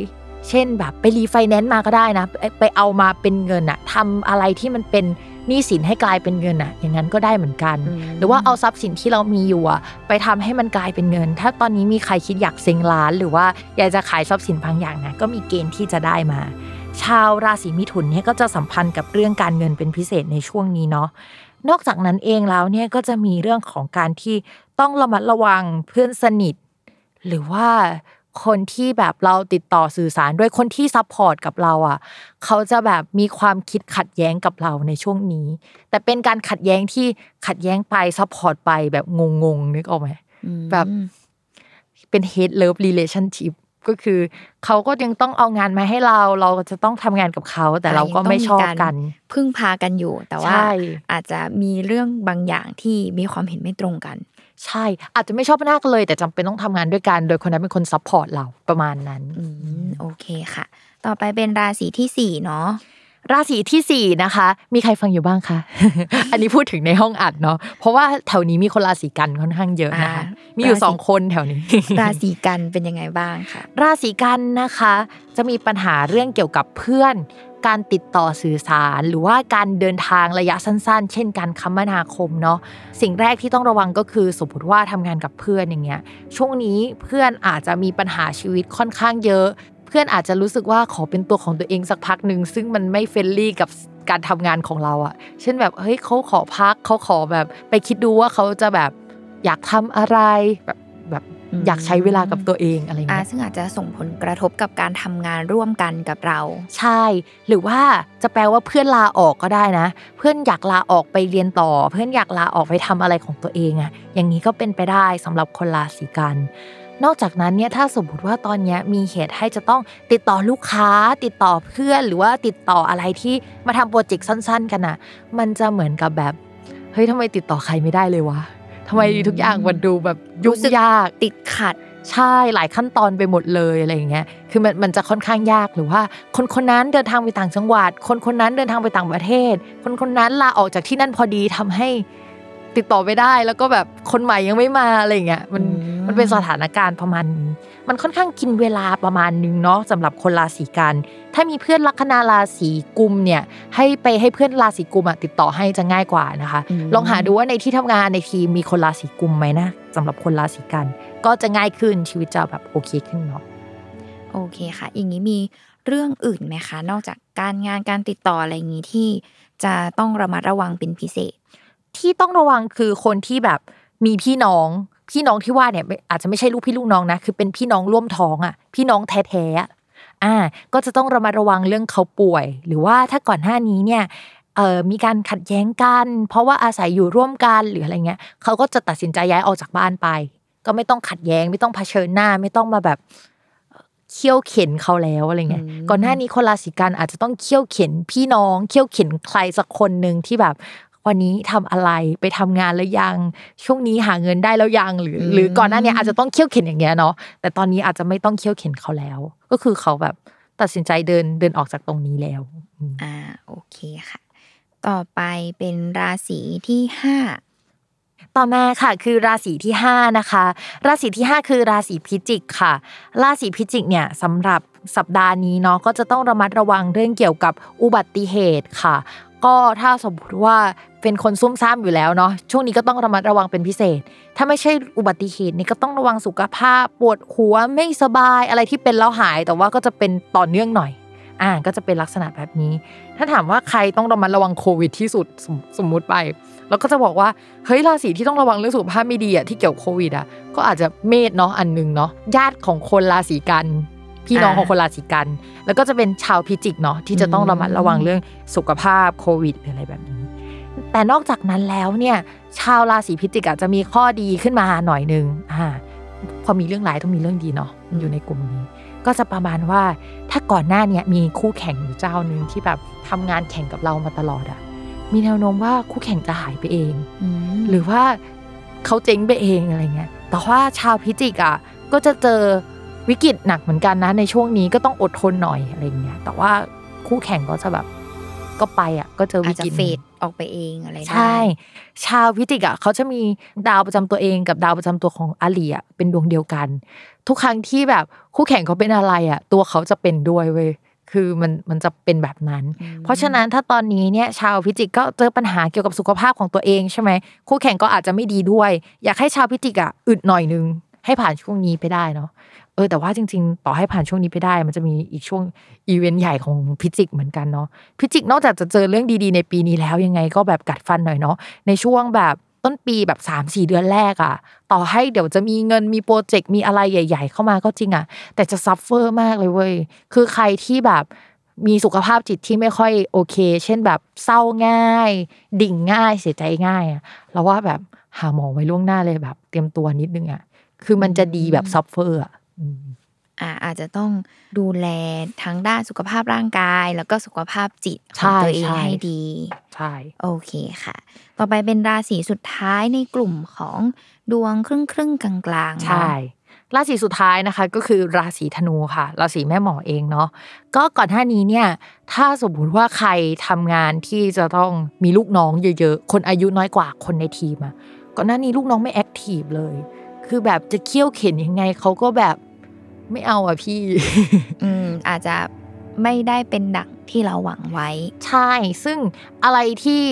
เช่นแบบไปรีไฟแนนซ์มาก็ได้นะ ไปไปเอามาเป็นเงินอะทำอะไรที่มันเป็น หนี้สินให้กลายเป็นเงินอะ อย่างนั้นก็ได้เหมือนกันอืมหรือว่าเอาทรัพย์สินที่เรามีอยู่อะไปทำให้มันกลายเป็นเงิน ถ้าตอนนี้มีใครคิดอยากเซ็งร้าน หรือว่าอยากจะขายทรัพย์สินบางอย่างนะก็มีเกณฑ์ที่จะได้มา ชาวราศีมิถุนเนี่ยก็จะสัมพันธ์กับเรื่องการเงินเป็นพิเศษในช่วงนี้เนาะนอกจากนั้นเองแล้วเนี่ยก็จะมีเรื่องของการที่ต้องระมัดระวังเพื่อนสนิท หรือว่า คนที่แบบเราติดต่อสื่อสารด้วยคนที่ support กับเราอะเขาจะแบบมีความคิดขัดแย้งกับเราในช่วงนี้ แต่เป็นการขัดแย้งที่ขัดแย้งไป support ไปแบบงงๆนึกออกไหมแบบเป็น hate love relationship ก็คือเขาก็ยังต้องเอางานมาให้เรา เราจะต้องทำงานกับเขา แต่เราก็ไม่ชอบกัน พึ่งพากันอยู่ แต่ว่าใช่อาจจะมีเรื่องบางอย่างที่มีความเห็นไม่ตรงกัน ใช่ อาจจะไม่ชอบหน้ากันเลย แต่จำเป็นต้องทำงานด้วยกัน โดยคนนั้นเป็นคน support เราประมาณนั้นอืมโอเคค่ะ ต่อไปเป็นราศีที่สี่เนาะราศีที่สี่นะคะ มีใครฟังอยู่บ้างคะ อันนี้พูดถึงในห้องอัดเนาะ เพราะว่าแถวนี้มีคนราศีกันค่อนข้างเยอะนะคะอ่ามีมีอยู่ราศีสองคนแถวนี้ ราศีกันเป็นยังไงบ้างคะ ราศีกันนะคะ จะมีปัญหาเรื่องเกี่ยวกับเพื่อน การติดต่อสื่อสาร หรือว่าการเดินทางระยะสั้น ๆ เช่นการคมนาคมเนาะสิ่งแรกที่ต้องระวังก็คือสมมติว่าทำงานกับเพื่อนอย่างเงี้ยช่วงนี้เพื่อนอาจจะมีปัญหาชีวิตค่อนข้างเยอะ เพื่อนอาจจะรู้สึกว่าขอเป็นตัวของตัวเองสักพักหนึ่งซึ่งมันไม่เฟรนลี่กับการทำงานของเราอะเช่นแบบเฮ้ยเขาขอพักเขาขอแบบไปคิดดูว่าเขาจะแบบอยากทำอะไรแบบ แบบอยากใช้เวลากับตัวเองอะไรอ่าเงี้ยซึ่งอาจจะส่งผลกระทบกับการทำงานร่วมกันกับเรา ใช่ หรือว่าจะแปลว่าเพื่อนลาออกก็ได้นะ เพื่อนอยากลาออกไปเรียนต่อ เพื่อนอยากลาออกไปทำอะไรของตัวเองอะอย่างนี้ก็เป็นไปได้สำหรับคนราศีกันนอกจากนั้นเนี่ยถ้าสมมติว่าตอนเนี้ยมีเหตุให้จะต้องติดต่อลูกค้า ติดต่อเพื่อนหรือว่าติดต่ออะไรที่มาทำโปรเจกต์สั้น ๆ กันอะมันจะเหมือนกับแบบ เฮ้ยทำไมติดต่อใครไม่ได้เลยวะ ทำไมทุกอย่างมันดูแบบยุ่งยากติดขัดใช่หลายขั้นตอนไปหมดเลยอะไรอย่างเงี้ย คือมันมันจะค่อนข้างยากหรือว่า คนคนนั้นเดินทางไปต่างจังหวัด คนคนนั้นเดินทางไปต่างประเทศ คนคนนั้นลาออกจากที่นั่นพอดีทำให้ ติดต่อไม่ได้ แล้วก็แบบคนใหม่ยังไม่มาอะไรอย่างเงี้ยมันอืมมันเป็นสถานการณ์ประมาณนี้มันค่อนข้างกินเวลาประมาณนึงเนาะสำหรับคนราศีกัน ถ้ามีเพื่อนลัคนาราศีกุมเนี่ยให้ไปให้เพื่อนราศีกุมอะติดต่อให้จะง่ายกว่านะคะอืมลองหาดูว่าในที่ทำงานในทีมมีคนราศีกุมไหมนะสำหรับคนราศีกัน ก็จะง่ายขึ้นชีวิตจะแบบโอเคขึ้นเนาะโอเคค่ะ อย่างนี้มีเรื่องอื่นไหมคะ นอกจากการงานการติดต่ออะไรอย่างนี้ที่จะต้องระมัดระวังเป็นพิเศษ ที่ต้องระวังคือคนที่แบบมีพี่น้องพี่น้องที่ว่าเนี่ยไม่อาจจะไม่ใช่ลูกพี่ลูกน้องนะคือเป็นพี่น้องร่วมท้องอะ พี่น้องแท้ๆอะอ่า ก็จะต้องระมัดระวังเรื่องเขาป่วย หรือว่าถ้าก่อนหน้านี้เนี่ยเอ่อมีการขัดแย้งกัน เพราะว่าอาศัยอยู่ร่วมกันหรืออะไรเงี้ยเขาก็จะตัดสินใจย้ายออกจากบ้านไป ก็ไม่ต้องขัดแย้งไม่ต้องเผชิญหน้า ไม่ต้องมาแบบเคี่ยวเข็นเขาแล้วอะไรเงี้ยอืมก่อนหน้านี้คนราศีกันอาจจะต้องเคี่ยวเข็นพี่น้องเคี่ยวเข็นใครสักคนหนึ่งที่แบบ วันนี้ทำอะไรไปทำงานแล้วยังช่วงนี้หาเงินได้แล้วยังหรือ หรือก่อนหน้านี้อาจจะต้องเคี่ยวเข็นอย่างเงี้ยเนาะแต่ตอนนี้อาจจะไม่ต้องเคี่ยวเข็นเขาแล้ว ก็คือเขาแบบตัดสินใจเดินเดินออกจากตรงนี้แล้วอืมอ่าโอเคค่ะ ต่อไปเป็นราศีที่ห้าต่อมาค่ะคือราศีที่ห้านะคะ ราศีที่ห้าคือราศีพิจิกค่ะ ราศีพิจิกเนี่ยสำหรับสัปดาห์นี้เนาะก็จะต้องระมัดระวังเรื่องเกี่ยวกับอุบัติเหตุค่ะ ก็ถ้าสมมติว่าเป็นคนซุ่มซ่ามอยู่แล้วเนาะช่วงนี้ก็ต้องระมัดระวังเป็นพิเศษ ถ้าไม่ใช่อุบัติเหตุนี่ก็ต้องระวังสุขภาพปวดหัวไม่สบายอะไรที่เป็นแล้วหาย แต่ว่าก็จะเป็นต่อเนื่องหน่อย อ่าก็จะเป็นลักษณะแบบนี้ ถ้าถามว่าใครต้องระมัดระวังโควิดที่สุดสมสมมุติไป แล้วก็จะบอกว่าเฮ้ยราศีที่ต้องระวังเรื่องสุขภาพไม่ดีอะที่เกี่ยวกับโควิดอะก็อาจจะเมษเนาะอันหนึงเนาะญาติของคนราศีกัน พี่น้องของคนราศีกัน แล้วก็จะเป็นชาวพิจิกเนาะที่จะต้องระมัดระวังเรื่องสุขภาพโควิดหรืออะไรแบบนี้ แต่นอกจากนั้นแล้วเนี่ยชาวราศีพิจิกอาจจะมีข้อดีขึ้นมาหน่อยนึงอ่าพอมีเรื่องร้ายต้องมีเรื่องดีเนาะอยู่ในกลุ่มนี้ ก็จะประมาณว่าถ้าก่อนหน้าเนี้ยมีคู่แข่งอยู่เจ้าหนึ่งที่แบบทำงานแข่งกับเรามาตลอดอะมีแนวโน้มว่าคู่แข่งจะหายไปเองหรือว่าเขาเจ๊งไปเองอะไรเงี้ยแต่ว่าชาวพิจิกอะก็จะเจอ วิกฤตหนักเหมือนกันนะ ในช่วงนี้ก็ต้องอดทนหน่อยอะไรเงี้ย แต่ว่าคู่แข่งก็จะแบบก็ไปอะ ก็เจออาวิจจะกฤตเฟดออกไปเองอะไรได้ใช่ ชาวพิจิกอะเขาจะมีดาวประจำตัวเองกับดาวประจำตัวของอาลีอะเป็นดวงเดียวกัน ทุกครั้งที่แบบคู่แข่งเขาเป็นอะไรอะ ตัวเขาจะเป็นด้วยเว้ยคือมันมันจะเป็นแบบนั้น เพราะฉะนั้นถ้าตอนนี้เนี่ยชาวพิจิกก็เจอปัญหาเกี่ยวกับสุขภาพของตัวเองใช่ไหมคู่แข่งก็อาจจะไม่ดีด้วย อยากให้ชาวพิจิกอะอึดหน่อยนึงให้ผ่านช่วงนี้ไปได้เนาะ เออแต่ว่าจริง ๆ ต่อให้ผ่านช่วงนี้ไปได้ มันจะมีอีกช่วงอีเวนต์ใหญ่ของพิจิกเหมือนกันเนาะพิจิกนอกจากจะเจอเรื่องดีๆในปีนี้แล้วยังไงก็แบบกัดฟันหน่อยเนาะในช่วงแบบต้นปีแบบสามสี่เดือนแรกอะต่อให้เดี๋ยวจะมีเงินมี project มีอะไรใหญ่ ๆ เข้ามาก็จริงอะแต่จะ suffer มากเลยเว้ยคือใครที่แบบมีสุขภาพจิตที่ไม่ค่อยโอเค เช่นแบบเศร้าง่าย ดิ่งง่ายเสียใจง่ายอะเราว่าแบบหาหมอไว้ล่วงหน้าเลยแบบ เตรียมตัวนิดนึงอะคือมันจะดีแบบ suffer อะ อืมอ่าอาจจะต้องดูแลทั้งด้านสุขภาพร่างกาย แล้วก็สุขภาพจิตขใช่องตัวเองใช่ให้ดี ใช่ โอเคค่ะ ต่อไปเป็นราศีสุดท้ายในกลุ่มของดวงครึ่งครึ่งๆกลางๆเนอะใช่ราศีสุดท้ายนะคะก็คือราศีธนูค่ะ ราศีแม่หมอเองเนาะก็ก่อนหน้านี้เนี่ย ถ้าสมมติว่าใครทำงานที่จะต้องมีลูกน้องเยอะๆ คนอายุน้อยกว่าคนในทีมอะก่อนหน้านี้ลูกน้องไม่แอคทีฟเลย คือแบบจะเคี่ยวเข็นยังไงเขาก็แบบไม่เอาอะพี่ อืมอาจจะไม่ได้เป็นดังที่เราหวังไว้ ใช่ ซึ่งอะไรที่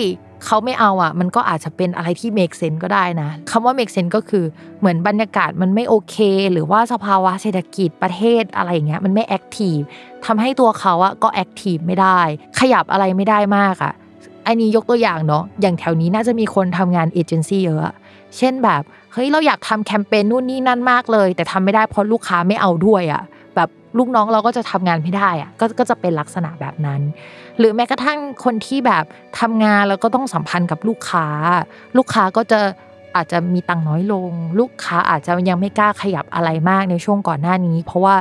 เขาไม่เอาอะ มันก็อาจจะเป็นอะไรที่ make sense ก็ได้นะคำว่า make sense ก็คือเหมือนบรรยากาศมันไม่โอเค หรือว่าสภาวะเศรษฐกิจประเทศอะไรอย่างเงี้ยมันไม่ active ทำให้ตัวเขาอะก็ active ไม่ได้ ขยับอะไรไม่ได้มากอะ อันนี้ยกตัวอย่างเนาะอย่างแถวนี้น่าจะมีคนทำงานเอเจนซี่เยอะอะ เช่นแบบเฮ้ยเราอยากทำแคมเปญนู่นนี่นั่นมากเลย แต่ทำไม่ได้เพราะลูกค้าไม่เอาด้วยอะแบบลูกน้องเราก็จะทำงานไม่ได้อะก็ก็จะเป็นลักษณะแบบนั้น หรือแม้กระทั่งคนที่แบบทำงานแล้วก็ต้องสัมพันธ์กับลูกค้า ลูกค้าก็จะอาจจะมีตังค์น้อยลง ลูกค้าอาจจะยังไม่กล้าขยับอะไรมากในช่วงก่อนหน้านี้ เพราะว่า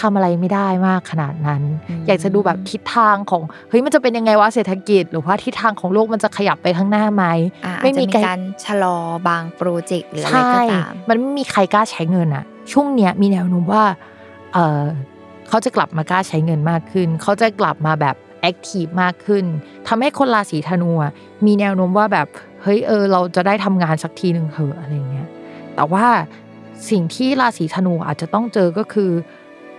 ทำอะไรไม่ได้มากขนาดนั้นอืมอยากจะดูแบบทิศทางของเฮ้ยมันจะเป็นยังไงวะเศรษฐกิจ หรือว่าทิศทางของโลกมันจะขยับไปข้างหน้าไหมอ่าอาจไม่จะมีมีใครการชะลอบาง project หรืออะไรใช่ก็ตามมันไม่มีใครกล้าใช้เงินอะช่วงเนี้ยมีแนวโน้มว่าเออเขาจะกลับมากล้าใช้เงินมากขึ้น เขาจะกลับมาแบบ active มากขึ้นทำให้คนราศีธนูอะมีแนวโน้มว่าแบบเฮ้ยเออ เราจะได้ทำงานสักทีหนึ่งเหอะอะไรเงี้ยแต่ว่าสิ่งที่ราศีธนูอาจจะต้องเจอก็คือ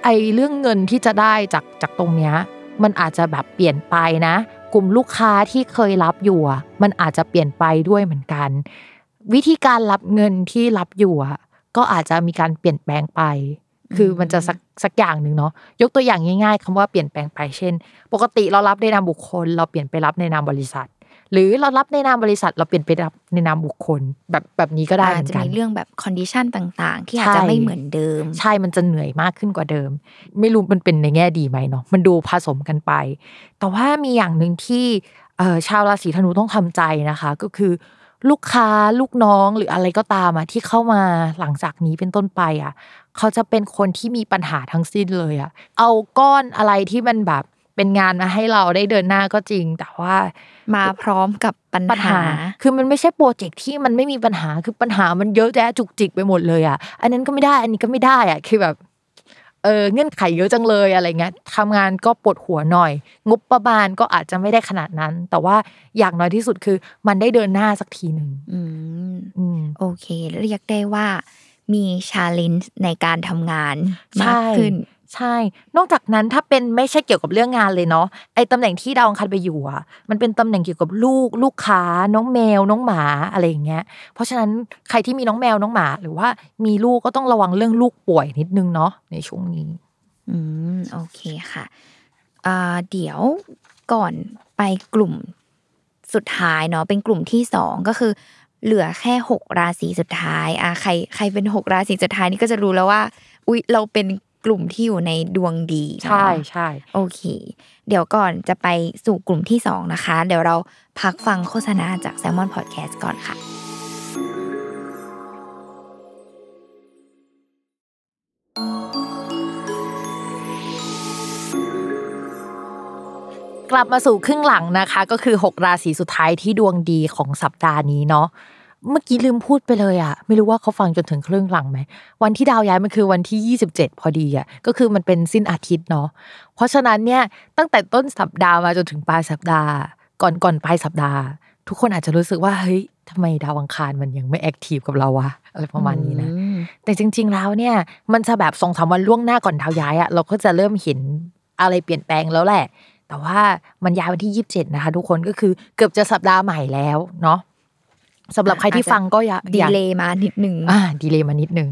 ไอ้เรื่องเงินที่จะได้จากจากตรงเนี้ยมันอาจจะแบบเปลี่ยนไปนะ กลุ่มลูกค้าที่เคยรับอยู่อะมันอาจจะเปลี่ยนไปด้วยเหมือนกัน วิธีการรับเงินที่รับอยู่อะก็อาจจะมีการเปลี่ยนแปลงไป คือมันจะสักสักอย่างหนึ่งเนาะยกตัวอย่างง่าย ๆคำว่าเปลี่ยนแปลงไปเช่น ปกติเรารับในนามบุคคล เราเปลี่ยนไปรับในนามบริษัท หรือเรารับในนามบริษัทเราเปลี่ยนไปรับในนามบุคคลแบบแบบนี้ก็ได้เหอาจมือจะนกันมีเรื่องแบบคอนดิชันต่าง ๆ ที่อาจจะใช่ไม่เหมือนเดิม ใช่มันจะเหนื่อยมากขึ้นกว่าเดิม ไม่รู้มันเป็นในแง่ดีไหมเนาะมันดูผสมกันไป แต่ว่ามีอย่างหนึ่งที่เอ่อชาวราศีธนูต้องทำใจนะคะ ก็คือลูกค้าลูกน้องหรืออะไรก็ตามอะที่เข้ามาหลังจากนี้เป็นต้นไปอะ เขาจะเป็นคนที่มีปัญหาทั้งสิ้นเลยอะ เอาก้อนอะไรที่มันแบบ เเป็นงานมาให้เราได้เดินหน้าก็จริง แต่ว่ามาพร้อมกับปัญปัญหาหา คือมันไม่ใช่โปรเจกต์ที่มันไม่มีปัญหา คือปัญหามันเยอะแยะจุกจิกไปหมดเลยอะ อันนั้นก็ไม่ได้ อันนี้ก็ไม่ได้อะ คือแบบ เออเงื่อนไขเยอะจังเลยอะไรเงี้ยทำงานก็ปวดหัวหน่อย งบประมาณก็อาจจะไม่ได้ขนาดนั้น แต่ว่าอย่างน้อยที่สุดคือ มันได้เดินหน้าสักทีหนึ่งอืมอืมโอเค เรียกได้ว่ามีชาเลนจ์ในการทำงานมากใช่ขึ้น ใช่ นอกจากนั้นถ้าเป็นไม่ใช่เกี่ยวกับเรื่องงานเลยเนาะไอ้ตำแหน่งที่ดาวอังคารไปอยู่อะมันเป็นตำแหน่งเกี่ยวกับลูกลูกค้าน้องแมวน้องหมาอะไรอย่างเงี้ย เพราะฉะนั้นใครที่มีน้องแมวน้องหมา หรือว่ามีลูกก็ต้องระวังเรื่องลูกป่วยนิดนึงเนาะในช่วงนี้ อืมโอเคค่ะเดี๋ยวก่อนไปกลุ่มสุดท้ายเนาะเป็นกลุ่มที่สองก็คือ เหลือแค่หกราศีสุดท้ายอะใครใครเป็นหกราศีสุดท้ายนี่ก็จะรู้แล้วว่า อุ๊ยเราเป็น กลุ่มที่อยู่ในดวงดีเนาะใช่ใช่โอเค เดี๋ยวก่อนจะไปสู่กลุ่มที่สองนะคะ เดี๋ยวเราพักฟังโฆษณาจาก s ซ l m o n Podcast ก่อนค่ะ กลับมาสู่ครึ่งหลังนะคะ ก็คือ 6 ราศีสุดท้ายที่ดวงดีของสัปดาห์นี้เนาะ เมื่อกี้ลืมพูดไปเลยอะไม่รู้ว่าเขาฟังจนถึงครึ่งหลังไหม วันที่ดาวย้ายมันคือวันที่ 27 พอดีอะก็คือมันเป็นสิ้นอาทิตย์เนาะเพราะฉะนั้นเนี่ยตั้งแต่ต้นสัปดาห์มาจนถึงปลายสัปดาห์ ก่อนก่อนปลายสัปดาห์ ทุกคนอาจจะรู้สึกว่าเฮ้ยทำไมดาวอังคารมันยังไม่แอคทีฟกับเราวะอะไรประมาณนี้นะอืมแต่จริง ๆ แล้วเนี่ย มันจะแบบสองสามวันล่วงหน้าก่อนดาวย้ายอะเราก็จะเริ่มเห็นอะไรเปลี่ยนแปลงแล้วแหละ แต่ว่ามันย้ายวันที่ยี่สิบเจ็ดนะคะ ทุกคนก็คือเกือบจะสัปดาห์ใหม่แล้วเนาะ สำหรับใครที่ฟังก็อย่าดีอย่าเลย์มานิดหนึ่งอ่าดีเลยมานิดนึง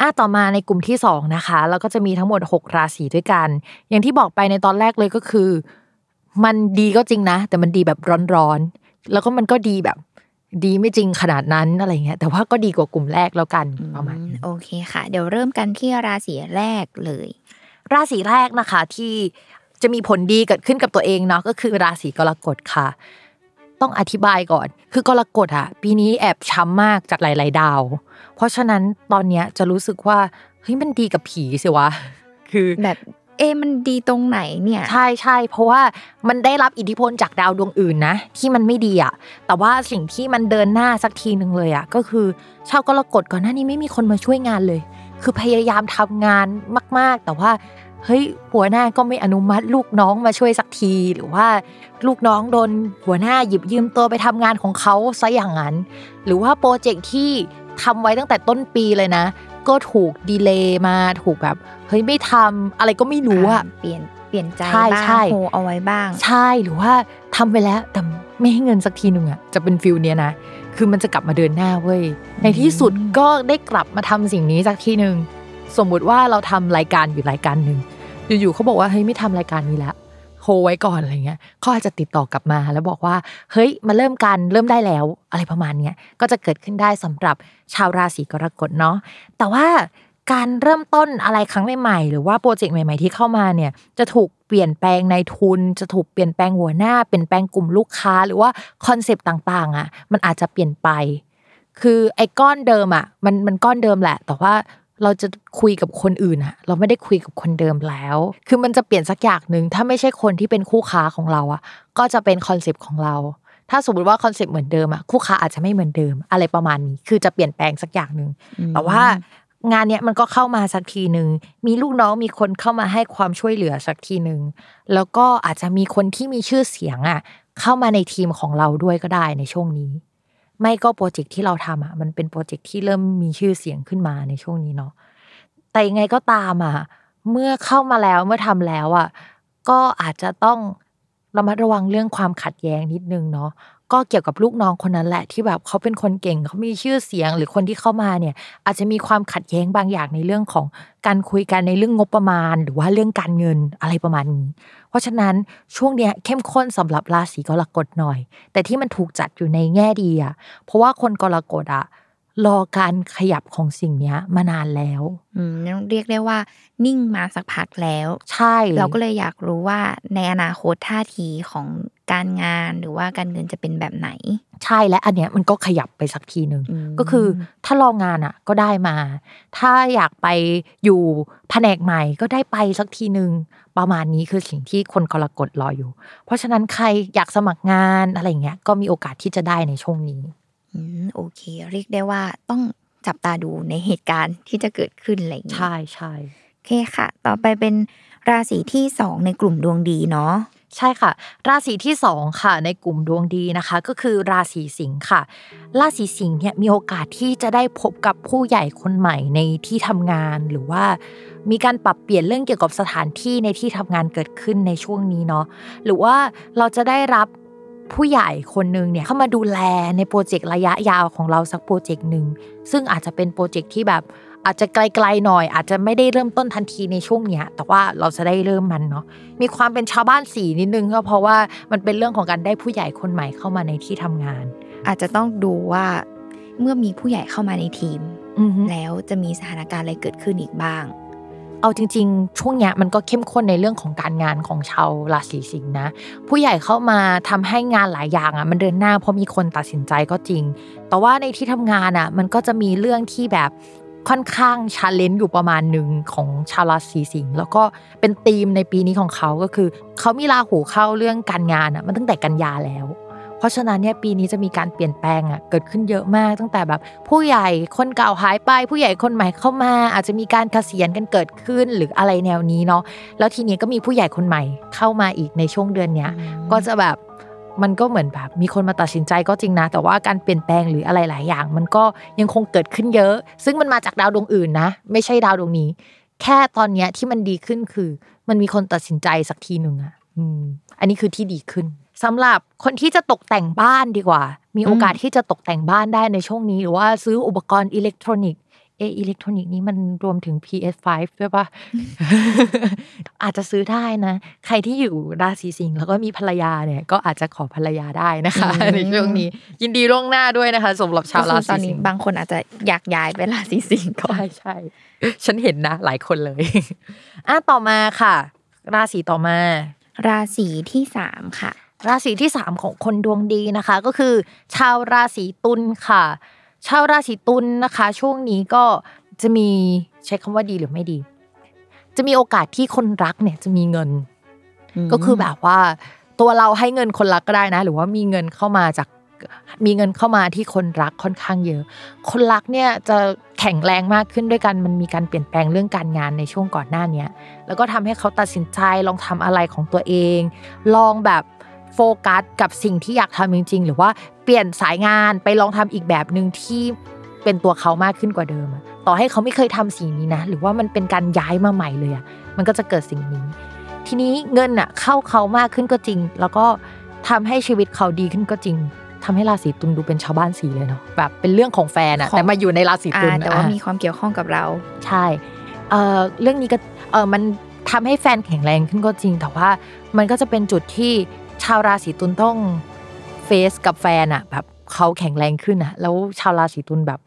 อะต่อมาในกลุ่มที่สองนะคะเราก็จะมีทั้งหมด 6 ราศีด้วยกัน อย่างที่บอกไปในตอนแรกเลยก็คือ มันดีก็จริงนะ แต่มันดีแบบร้อนๆแล้วก็มันก็ดีแบบดีไม่จริงขนาดนั้นอะไรเงี้ยแต่ว่าก็ดีกว่ากลุ่มแรกแล้วกันประมาณนี้โอเคค่ะ เดี๋ยวเริ่มกันที่ราศีแรกเลย ราศีแรกนะคะที่จะมีผลดีเกิดขึ้นกับตัวเองเนาะก็คือราศีกรกฎค่ะ ต้องอธิบายก่อน คือกรกฎอะปีนี้แอบช้ำมากจากหลาย ๆ ดาว เพราะฉะนั้นตอนเนี้ยจะรู้สึกว่าเฮ้ยมันดีกับผีสิวะ คือแบบเอะมันดีตรงไหนเนี่ย ใช่ใช่เพราะว่ามันได้รับอิทธิพลจากดาวดวงอื่นนะ ที่มันไม่ดีอะแต่ว่าสิ่งที่มันเดินหน้าสักทีหนึ่งเลยอะก็คือชาวกรกฎก่อนหน้านี้ไม่มีคนมาช่วยงานเลย คือพยายามทำงานมาก ๆ แต่ว่า เฮ้ยหัวหน้าก็ไม่อนุมัติลูกน้องมาช่วยสักที หรือว่าลูกน้องโดนหัวหน้าหยิบยืมตัวไปทำงานของเขาซะอย่างนั้น หรือว่า project ที่ทำไว้ตั้งแต่ต้นปีเลยนะ ก็ถูก delay มาถูกแบบเฮ้ยไม่ทำอะไรก็ไม่รู้อะเปลี่ยนเปลี่ยนใจใช่บ้างใช่โฮเอาไว้บ้าง ใช่หรือว่าทำไปแล้วแต่ไม่ให้เงินสักทีหนึ่งอะจะเป็น feel เนี้ยนะคือมันจะกลับมาเดินหน้าเว้ยในที่สุดก็ได้กลับมาทำสิ่งนี้สักทีหนึ่งสมมุติว่าเราทำรายการอยู่รายการหนึ่ง อยู่ๆเขาบอกว่าเฮ้ยไม่ทำรายการนี้แล้วโฮไว้ก่อนอะไรเงี้ยเขาอาจจะติดต่อกลับมาแล้วบอกว่า เฮ้ยมาเริ่มกันเริ่มได้แล้ว อะไรประมาณเนี้ยก็จะเกิดขึ้นได้สำหรับชาวราศีกรกฎเนาะแต่ว่าการเริ่มต้นอะไรครั้งใหม่ๆหรือว่าโปรเจกต์ใหม่ๆที่เข้ามาเนี่ยจะถูกเปลี่ยนแปลงในทุน จะถูกเปลี่ยนแปลงหัวหน้า เปลี่ยนแปลงกลุ่มลูกค้าหรือว่าconcept ต่างๆ อะ มันอาจจะเปลี่ยนไป คือไอ้ก้อนเดิมอะมันมันก้อนเดิมแหละ แต่ว่า เราจะคุยกับคนอื่นอะเราไม่ได้คุยกับคนเดิมแล้ว คือมันจะเปลี่ยนสักอย่างหนึ่งถ้าไม่ใช่คนที่เป็นคู่ค้าของเราอะก็จะเป็น concept ของเรา ถ้าสมมติว่า concept เหมือนเดิมอะคู่ค้าอาจจะไม่เหมือนเดิม อะไรประมาณนี้คือจะเปลี่ยนแปลงสักอย่างหนึ่งแต่ว่างานเนี้ยมันก็เข้ามาสักทีหนึ่งมีลูกน้องมีคนเข้ามาให้ความช่วยเหลือสักทีหนึ่งแล้วก็อาจจะมีคนที่มีชื่อเสียงอะเข้ามาในทีมของเราด้วยก็ได้ในช่วงนี้ ไม่ก็โปรเจกต์ที่เราทำอะมันเป็นโปรเจกต์ที่เริ่มมีชื่อเสียงขึ้นมาในช่วงนี้เนาะแต่ยังไงก็ตามอะเมื่อเข้ามาแล้วเมื่อทำแล้วอะก็อาจจะต้องระมัดระวังเรื่องความขัดแย้งนิดนึงเนาะ ก็เกี่ยวกับลูกน้องคนนั้นแหละที่แบบเขาเป็นคนเก่งเขามีชื่อเสียงหรือคนที่เข้ามาเนี่ย อาจจะมีความขัดแย้งบางอย่างในเรื่องของการคุยกันในเรื่องงบประมาณ หรือว่าเรื่องการเงินอะไรประมาณนี้ เพราะฉะนั้นช่วงเนี้ยเข้มข้นสำหรับราศีกรกฎหน่อย แต่ที่มันถูกจัดอยู่ในแง่ดีอะเพราะว่าคนกรกฎอะรอการขยับของสิ่งเนี้ยมานานแล้ว อืมเรียกได้ว่า นิ่งมาสักพักแล้ว ใช่ เราก็เลยอยากรู้ว่าในอนาคตท่าทีของ การงานหรือว่าการเงินจะเป็นแบบไหน ใช่และอันเนี้ยมันก็ขยับไปสักทีหนึ่งอืมก็คือถ้าลองงานอะก็ได้มา ถ้าอยากไปอยู่แผนกใหม่ก็ได้ไปสักทีหนึ่งประมาณนี้คือสิ่งที่คนกรกฎรออยู่ เพราะฉะนั้นใครอยากสมัครงานอะไรเงี้ยก็มีโอกาสที่จะได้ในช่วงนี้อืมโอเค เรียกได้ว่าต้องจับตาดูในเหตุการณ์ที่จะเกิดขึ้นอะไรอย่างนี้ใช่ใช่โอเคค่ะ ต่อไปเป็นราศีที่สองในกลุ่มดวงดีเนาะ ใช่ค่ะ ราศีที่สองค่ะในกลุ่มดวงดีนะคะ ก็คือราศีสิงค์ค่ะ ราศีสิงห์เนี่ยมีโอกาสที่จะได้พบกับผู้ใหญ่คนใหม่ในที่ทำงานหรือว่ามีการปรับเปลี่ยนเรื่องเกี่ยวกับสถานที่ในที่ทำงานเกิดขึ้นในช่วงนี้เนาะหรือว่าเราจะได้รับผู้ใหญ่คนหนึ่งเนี่ยเข้ามาดูแลใน project ระยะยาวของเราสัก project หนึ่งซึ่งอาจจะเป็น project ที่แบบ อาจจะไกลๆหน่อย อาจจะไม่ได้เริ่มต้นทันทีในช่วงเนี้ย แต่ว่าเราจะได้เริ่มมันเนาะมีความเป็นชาวบ้านสีนิดนึงก็เพราะว่ามันเป็นเรื่องของการได้ผู้ใหญ่คนใหม่เข้ามาในที่ทำงาน อาจจะต้องดูว่าเมื่อมีผู้ใหญ่เข้ามาในทีมอือฮึแล้วจะมีสถานการณ์อะไรเกิดขึ้นอีกบ้าง เอาจริง ๆ ช่วงเนี้ยมันก็เข้มข้นในเรื่องของการงานของชาวราศีสิงห์นะ ผู้ใหญ่เข้ามาทำให้งานหลายอย่างอะมันเดินหน้าเพราะมีคนตัดสินใจก็จริง แต่ว่าในที่ทำงานอะ มันก็จะมีเรื่องที่แบบ ค่อนข้างชาเลนจ์อยู่ประมาณหนึ่งของชาวราศีสิงห์แล้วก็เป็นธีมในปีนี้ของเขาก็คือเขามีราหูเข้าเรื่องการงานอะมันตั้งแต่กันยาแล้ว เพราะฉะนั้นเนี่ยปีนี้จะมีการเปลี่ยนแปลงอะเกิดขึ้นเยอะมากตั้งแต่แบบ ผู้ใหญ่คนเก่าหายไป ผู้ใหญ่คนใหม่เข้ามา อาจจะมีการเกษียณกันเกิดขึ้นหรืออะไรแนวนี้เนาะแล้วทีนี้ก็มีผู้ใหญ่คนใหม่เข้ามาอีกในช่วงเดือนเนี้ยก็จะแบบ มันก็เหมือนแบบมีคนมาตัดสินใจก็จริงนะ แต่ว่าการเปลี่ยนแปลงหรืออะไรหลายอย่าง มันก็ยังคงเกิดขึ้นเยอะ ซึ่งมันมาจากดาวดวงอื่นนะ ไม่ใช่ดาวดวงนี้ แค่ตอนเนี้ยที่มันดีขึ้นคือ มันมีคนตัดสินใจสักทีหนึ่งอะอืมอันนี้คือที่ดีขึ้นสำหรับคนที่จะตกแต่งบ้านดีกว่า มีโอกาสที่จะตกแต่งบ้านได้ในช่วงนี้ หรือว่าซื้ออุปกรณ์อิเล็กทรอนิกส์ เอออิเล็กทรอนิกส์นี้มันรวมถึง PS5 ด้วยปะอาจจะซื้อได้นะ ใครที่อยู่ราศีสิงห์แล้วก็มีภรรยาเนี่ย ก็อาจจะขอภรรยาได้นะคะอืมในช่วงนี้ ยินดีล่วงหน้าด้วยนะคะสำหรับชาวก็ราคือตศีอนสินี้งห์บางคนอาจจะอยากย้ายไปราศีสิงห์ก่อนใช่ใช่ฉันเห็นนะ หลายคนเลยอะต่อมาค่ะ ราศีต่อมา ราศีที่สามค่ะ ราศีที่สามของคนดวงดีนะคะ ก็คือ ชาวราศีตุลค่ะ ชาวราศีตุลนะคะ ช่วงนี้ก็จะมีใช้คำว่าดีหรือไม่ดี จะมีโอกาสที่คนรักเนี่ยจะมีเงิน ก็คือแบบว่า ตัวเราให้เงินคนรักก็ได้นะ หรือว่ามีเงินเข้ามาจากมีเงินเข้ามาที่คนรักค่อนข้างเยอะ คนรักเนี่ยจะแข็งแรงมากขึ้นด้วยกันมันมีการเปลี่ยนแปลงเรื่องการงานในช่วงก่อนหน้าเนี้ยแล้วก็ทำให้เขาตัดสินใจลองทำอะไรของตัวเอง ลองแบบ โฟกัสกับสิ่งที่อยากทำจริง ๆ หรือว่าเปลี่ยนสายงานไปลองทำอีกแบบหนึ่งที่เป็นตัวเขามากขึ้นกว่าเดิมอะต่อให้เขาไม่เคยทำสิ่งนี้นะ หรือว่ามันเป็นการย้ายมาใหม่เลยอะมันก็จะเกิดสิ่งนี้ ทีนี้เงินอะเข้าเขามากขึ้นก็จริง แล้วก็ทำให้ชีวิตเขาดีขึ้นก็จริงทำให้ราศีตุลดูเป็นชาวบ้านสีเลยเนาะแบบเป็นเรื่องของแฟนอะของแต่มาอยู่ในราศีอ่าตุลแต่ว่าอะมีความเกี่ยวข้องกับเรา ใช่เอ่อเรื่องนี้ก็เออมันทำให้แฟนแข็งแรงขึ้นก็จริง แต่ว่ามันก็จะเป็นจุดที่ ชาวราศีตุลต้องเฟสกับแฟนอะแบบเขาแข็งแรงขึ้นอะแล้วชาวราศีตุลแบบ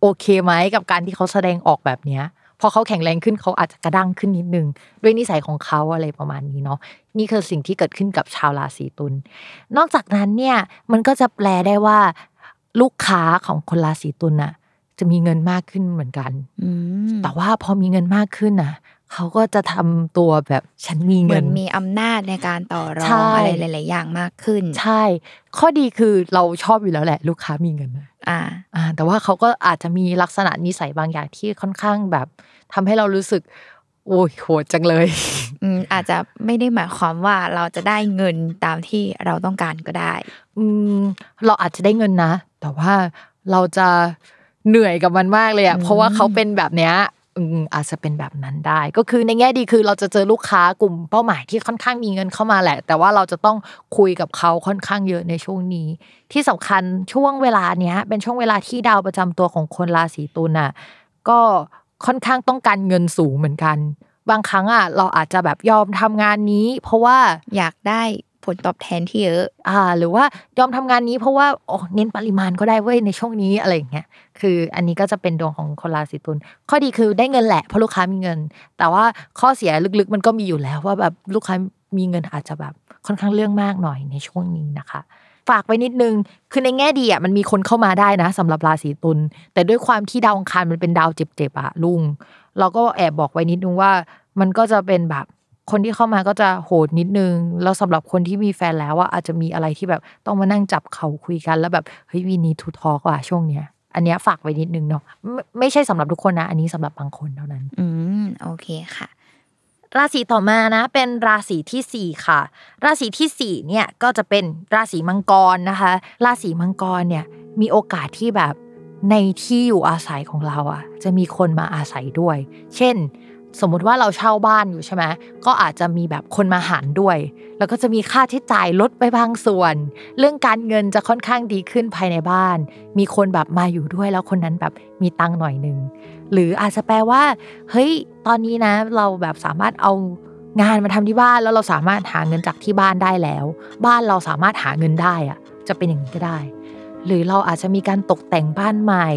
โอเคไหมกับการที่เขาแสดงออกแบบเนี้ยพอเขาแข็งแรงขึ้นเขาอาจจะกระด้างขึ้นนิดนึง ด้วยนิสัยของเขาอะไรประมาณนี้เนาะนี่คือสิ่งที่เกิดขึ้นกับชาวราศีตุลนอกจากนั้นเนี่ยมันก็จะแปลได้ว่า ลูกค้าของคนราศีตุลน่ะ จะมีเงินมากขึ้นเหมือนกันอืมแต่ว่าพอมีเงินมากขึ้นน่ะ เขาก็จะทำตัวแบบฉันมีเหมืเงิอนนมีอำนาจในการต่อรอใช่งอะไรหลาย ๆ อย่างมากขึ้น ใช่ ข้อดีคือเราชอบอยู่แล้วแหละ ลูกค้ามีเงินนะอ่าอ่า แต่ว่าเขาก็อาจจะมีลักษณะนิสัยบางอย่างที่ค่อนข้างแบบทำให้เรารู้สึก โอ้ยโหดจังเลย อืมอาจจะไม่ได้หมายความว่าเราจะได้เงินตามที่เราต้องการก็ได้ อืมเราอาจจะได้เงินนะ แต่ว่าเราจะเหนื่อยกับมันมากเลยอะอืมเพราะว่าเขาเป็นแบบเนี้ย อาจจะเป็นแบบนั้นได้ ก็คือในแง่ดีคือเราจะเจอลูกค้ากลุ่มเป้าหมายที่ค่อนข้างมีเงินเข้ามาแหละ แต่ว่าเราจะต้องคุยกับเขาค่อนข้างเยอะในช่วงนี้ ที่สำคัญช่วงเวลาเนี้ย เป็นช่วงเวลาที่ดาวประจำตัวของคนราศีตุลน่ะก็ค่อนข้างต้องการเงินสูงเหมือนกัน บางครั้งอะเราอาจจะแบบยอมทำงานนี้ เพราะว่าอยากได้ ผลตอบแทนที่เยอะ อ่า หรือว่ายอมทำงานนี้เพราะว่าโอ้เน้นปริมาณก็ได้เว้ยในช่วงนี้อะไรอย่างเงี้ย คืออันนี้ก็จะเป็นดวงของคนราศีตุล ข้อดีคือได้เงินแหละเพราะลูกค้ามีเงิน แต่ว่าข้อเสียลึกๆมันก็มีอยู่แล้ว ว่าแบบลูกค้ามีเงินอาจจะแบบค่อนข้างเรื่องมากหน่อยในช่วงนี้นะคะฝากไว้นิดนึง คือในแง่ดีอะมันมีคนเข้ามาได้นะสำหรับราศีตุล แต่ด้วยความที่ดาวอังคารมันเป็นดาวเจ็บๆอะลุง เราก็แอบบอกไว้นิดนึงว่า มันก็จะเป็นแบบ คนที่เข้ามาก็จะโหดนิดนึง แล้วสำหรับคนที่มีแฟนแล้วอะอาจจะมีอะไรที่แบบต้องมานั่งจับเขาคุยกัน แล้วแบบเฮ้ยวีนีทูทอกว่ะช่วงเนี้ยอันเนี้ยฝากไว้นิดนึงเนาะไม่ไม่ใช่สำหรับทุกคนนะ อันนี้สำหรับบางคนเท่านั้น อืมโอเคค่ะ ราศีต่อมานะ เป็นราศีที่สี่ค่ะ ราศีที่สี่เนี่ยก็จะเป็นราศีมังกรนะคะ ราศีมังกรเนี่ยมีโอกาสที่แบบในที่อยู่อาศัยของเราอะ จะมีคนมาอาศัยด้วย เช่น สมมุติว่าเราเช่าบ้านอยู่ใช่ไหมก็อาจจะมีแบบคนมาหารด้วย แล้วก็จะมีค่าใช้จ่ายลดไปบางส่วน เรื่องการเงินจะค่อนข้างดีขึ้นภายในบ้าน มีคนแบบมาอยู่ด้วยแล้วคนนั้นแบบมีตังค์หน่อยหนึง หรืออาจจะแปลว่าเฮ้ยตอนนี้นะเราแบบสามารถเอางานมาทำที่บ้านแล้วเราสามารถหาเงินจากที่บ้านได้แล้ว บ้านเราสามารถหาเงินได้อะจะเป็นอย่างนี้ก็ได้ หรือเราอาจจะมีการตกแต่งบ้านใหม่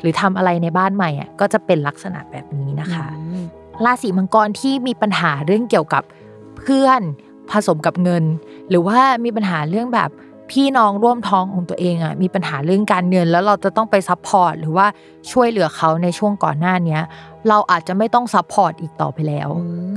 หรือทำอะไรในบ้านใหม่อะก็จะเป็นลักษณะแบบนี้นะคะ ราศีมังกรที่มีปัญหาเรื่องเกี่ยวกับเพื่อนผสมกับเงิน หรือว่ามีปัญหาเรื่องแบบพี่น้องร่วมท้องของตัวเองอะมีปัญหาเรื่องการเงิน แล้วเราจะต้องไป support หรือว่าช่วยเหลือเขาในช่วงก่อนหน้าเนี้ยเราอาจจะไม่ต้อง support อีกต่อไปแล้ว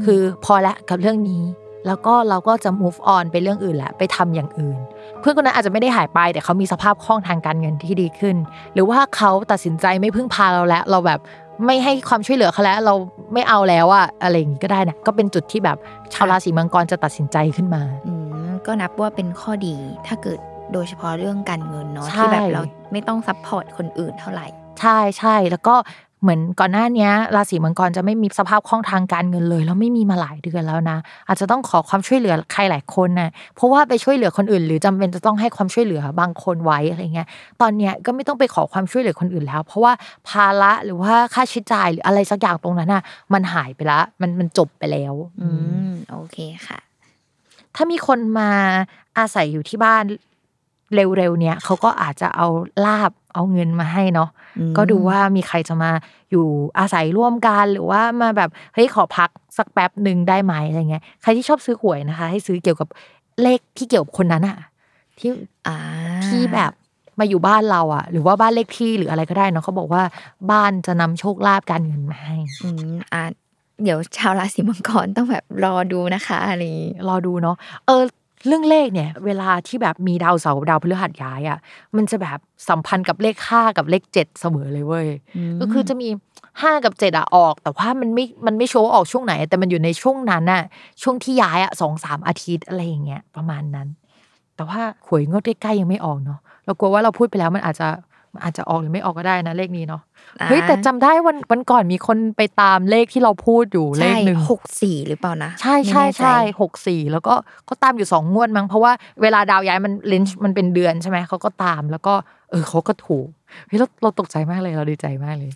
คือพอละกับเรื่องนี้ แล้วก็เราก็จะ move on ไปเรื่องอื่นแหละไปทำอย่างอื่น เพื่อนคนนั้นอาจจะไม่ได้หายไป แต่เขามีสภาพคล่องทางการเงินที่ดีขึ้น หรือว่าเขาตัดสินใจไม่พึ่งพาเราแล้ว เราแบบ ไม่ให้ความช่วยเหลือเขาแล้วเราไม่เอาแล้วอะอะไรอย่างนี้ก็ได้นะก็เป็นจุดที่แบบชาวราศีมังกรจะตัดสินใจขึ้นมาอืมก็นับว่าเป็นข้อดีถ้าเกิดโดยเฉพาะเรื่องการเงินเนาะใช่ที่แบบเราไม่ต้อง support คนอื่นเท่าไหร่ ใช่ใช่แล้วก็ เหมือนก่อนหน้าเนี้ยราศีมังกรจะไม่มีสภาพคล่องทางการเงินเลยแล้วไม่มีมาหลายเดือนแล้วนะ อาจจะต้องขอความช่วยเหลือใครหลายคนนะเพราะว่าไปช่วยเหลือคนอื่น หรือจำเป็นจะต้องให้ความช่วยเหลือบางคนไว้อะไรเงี้ยตอนเนี้ยก็ไม่ต้องไปขอความช่วยเหลือคนอื่นแล้ว เพราะว่าภาระหรือว่าค่าใช้จ่ายหรืออะไรสักอย่างตรงนั้นน่ะมันหายไปละมันมันจบไปแล้ว อืมโอเคค่ะ ถ้ามีคนมาอาศัยอยู่ที่บ้าน เร็วๆเนี้ยเขาก็อาจจะเอาลาบเอาเงินมาให้เนาะอืมก็ดูว่ามีใครจะมาอยู่อาศัยร่วมกันหรือว่ามาแบบเฮ้ยขอพักสักแป๊บหนึ่งได้ไหมอะไรเงี้ยใครที่ชอบซื้อหวยนะคะ ให้ซื้อเกี่ยวกับเลขที่เกี่ยวกับคนนั้นอะที่อ่าที่แบบมาอยู่บ้านเราอะหรือว่าบ้านเลขที่หรืออะไรก็ได้เนาะเขาบอกว่าบ้านจะนำโชคลาภการเงินมาให้อืมอ่าเดี๋ยวชาวราศีมังกรต้องแบบรอดูนะคะอะไรอย่างงี้รอดูเนาะเออ เรื่องเลขเนี่ย เวลาที่แบบมีดาวเสาร์ดาวพฤหัสย้ายอะ มันจะแบบสัมพันธ์กับเลขห้ากับเลขเจ็ดเสมอเลยเว้ยก็คือจะมีห้ากับเจ็ดอะออก แต่ว่ามันไม่มันไม่โชว์ว่าออกช่วงไหน แต่มันอยู่ในช่วงนั้นน่ะช่วงที่ย้ายอะสองสามอาทิตย์อะไรอย่างเงี้ยประมาณนั้น แต่ว่าหวยงวดใกล้ๆยังไม่ออกเนาะเรากลัวว่าเราพูดไปแล้วมันอาจจะมัน อาจจะออกหรือไม่ออกก็ได้นะเลขนี้เนาะเฮ้ยแต่จำได้วันวันก่อนมีคนไปตามเลขที่เราพูดอยู่เลใช่ขหนึ่งหกสี่หรือเปล่านะใช่ใช่ไม่แน่จใช่หกสี่แล้วก็เขาตามอยู่สองงวดมั้งเพราะว่าเวลาดาวย้ายมันเลนส์มันเป็นเดือนใช่ไหมเขาก็ตามแล้วก็ เออเขาก็ถูกเฮ้ยเราเราตกใจมากเลยเราดีใจมากเลย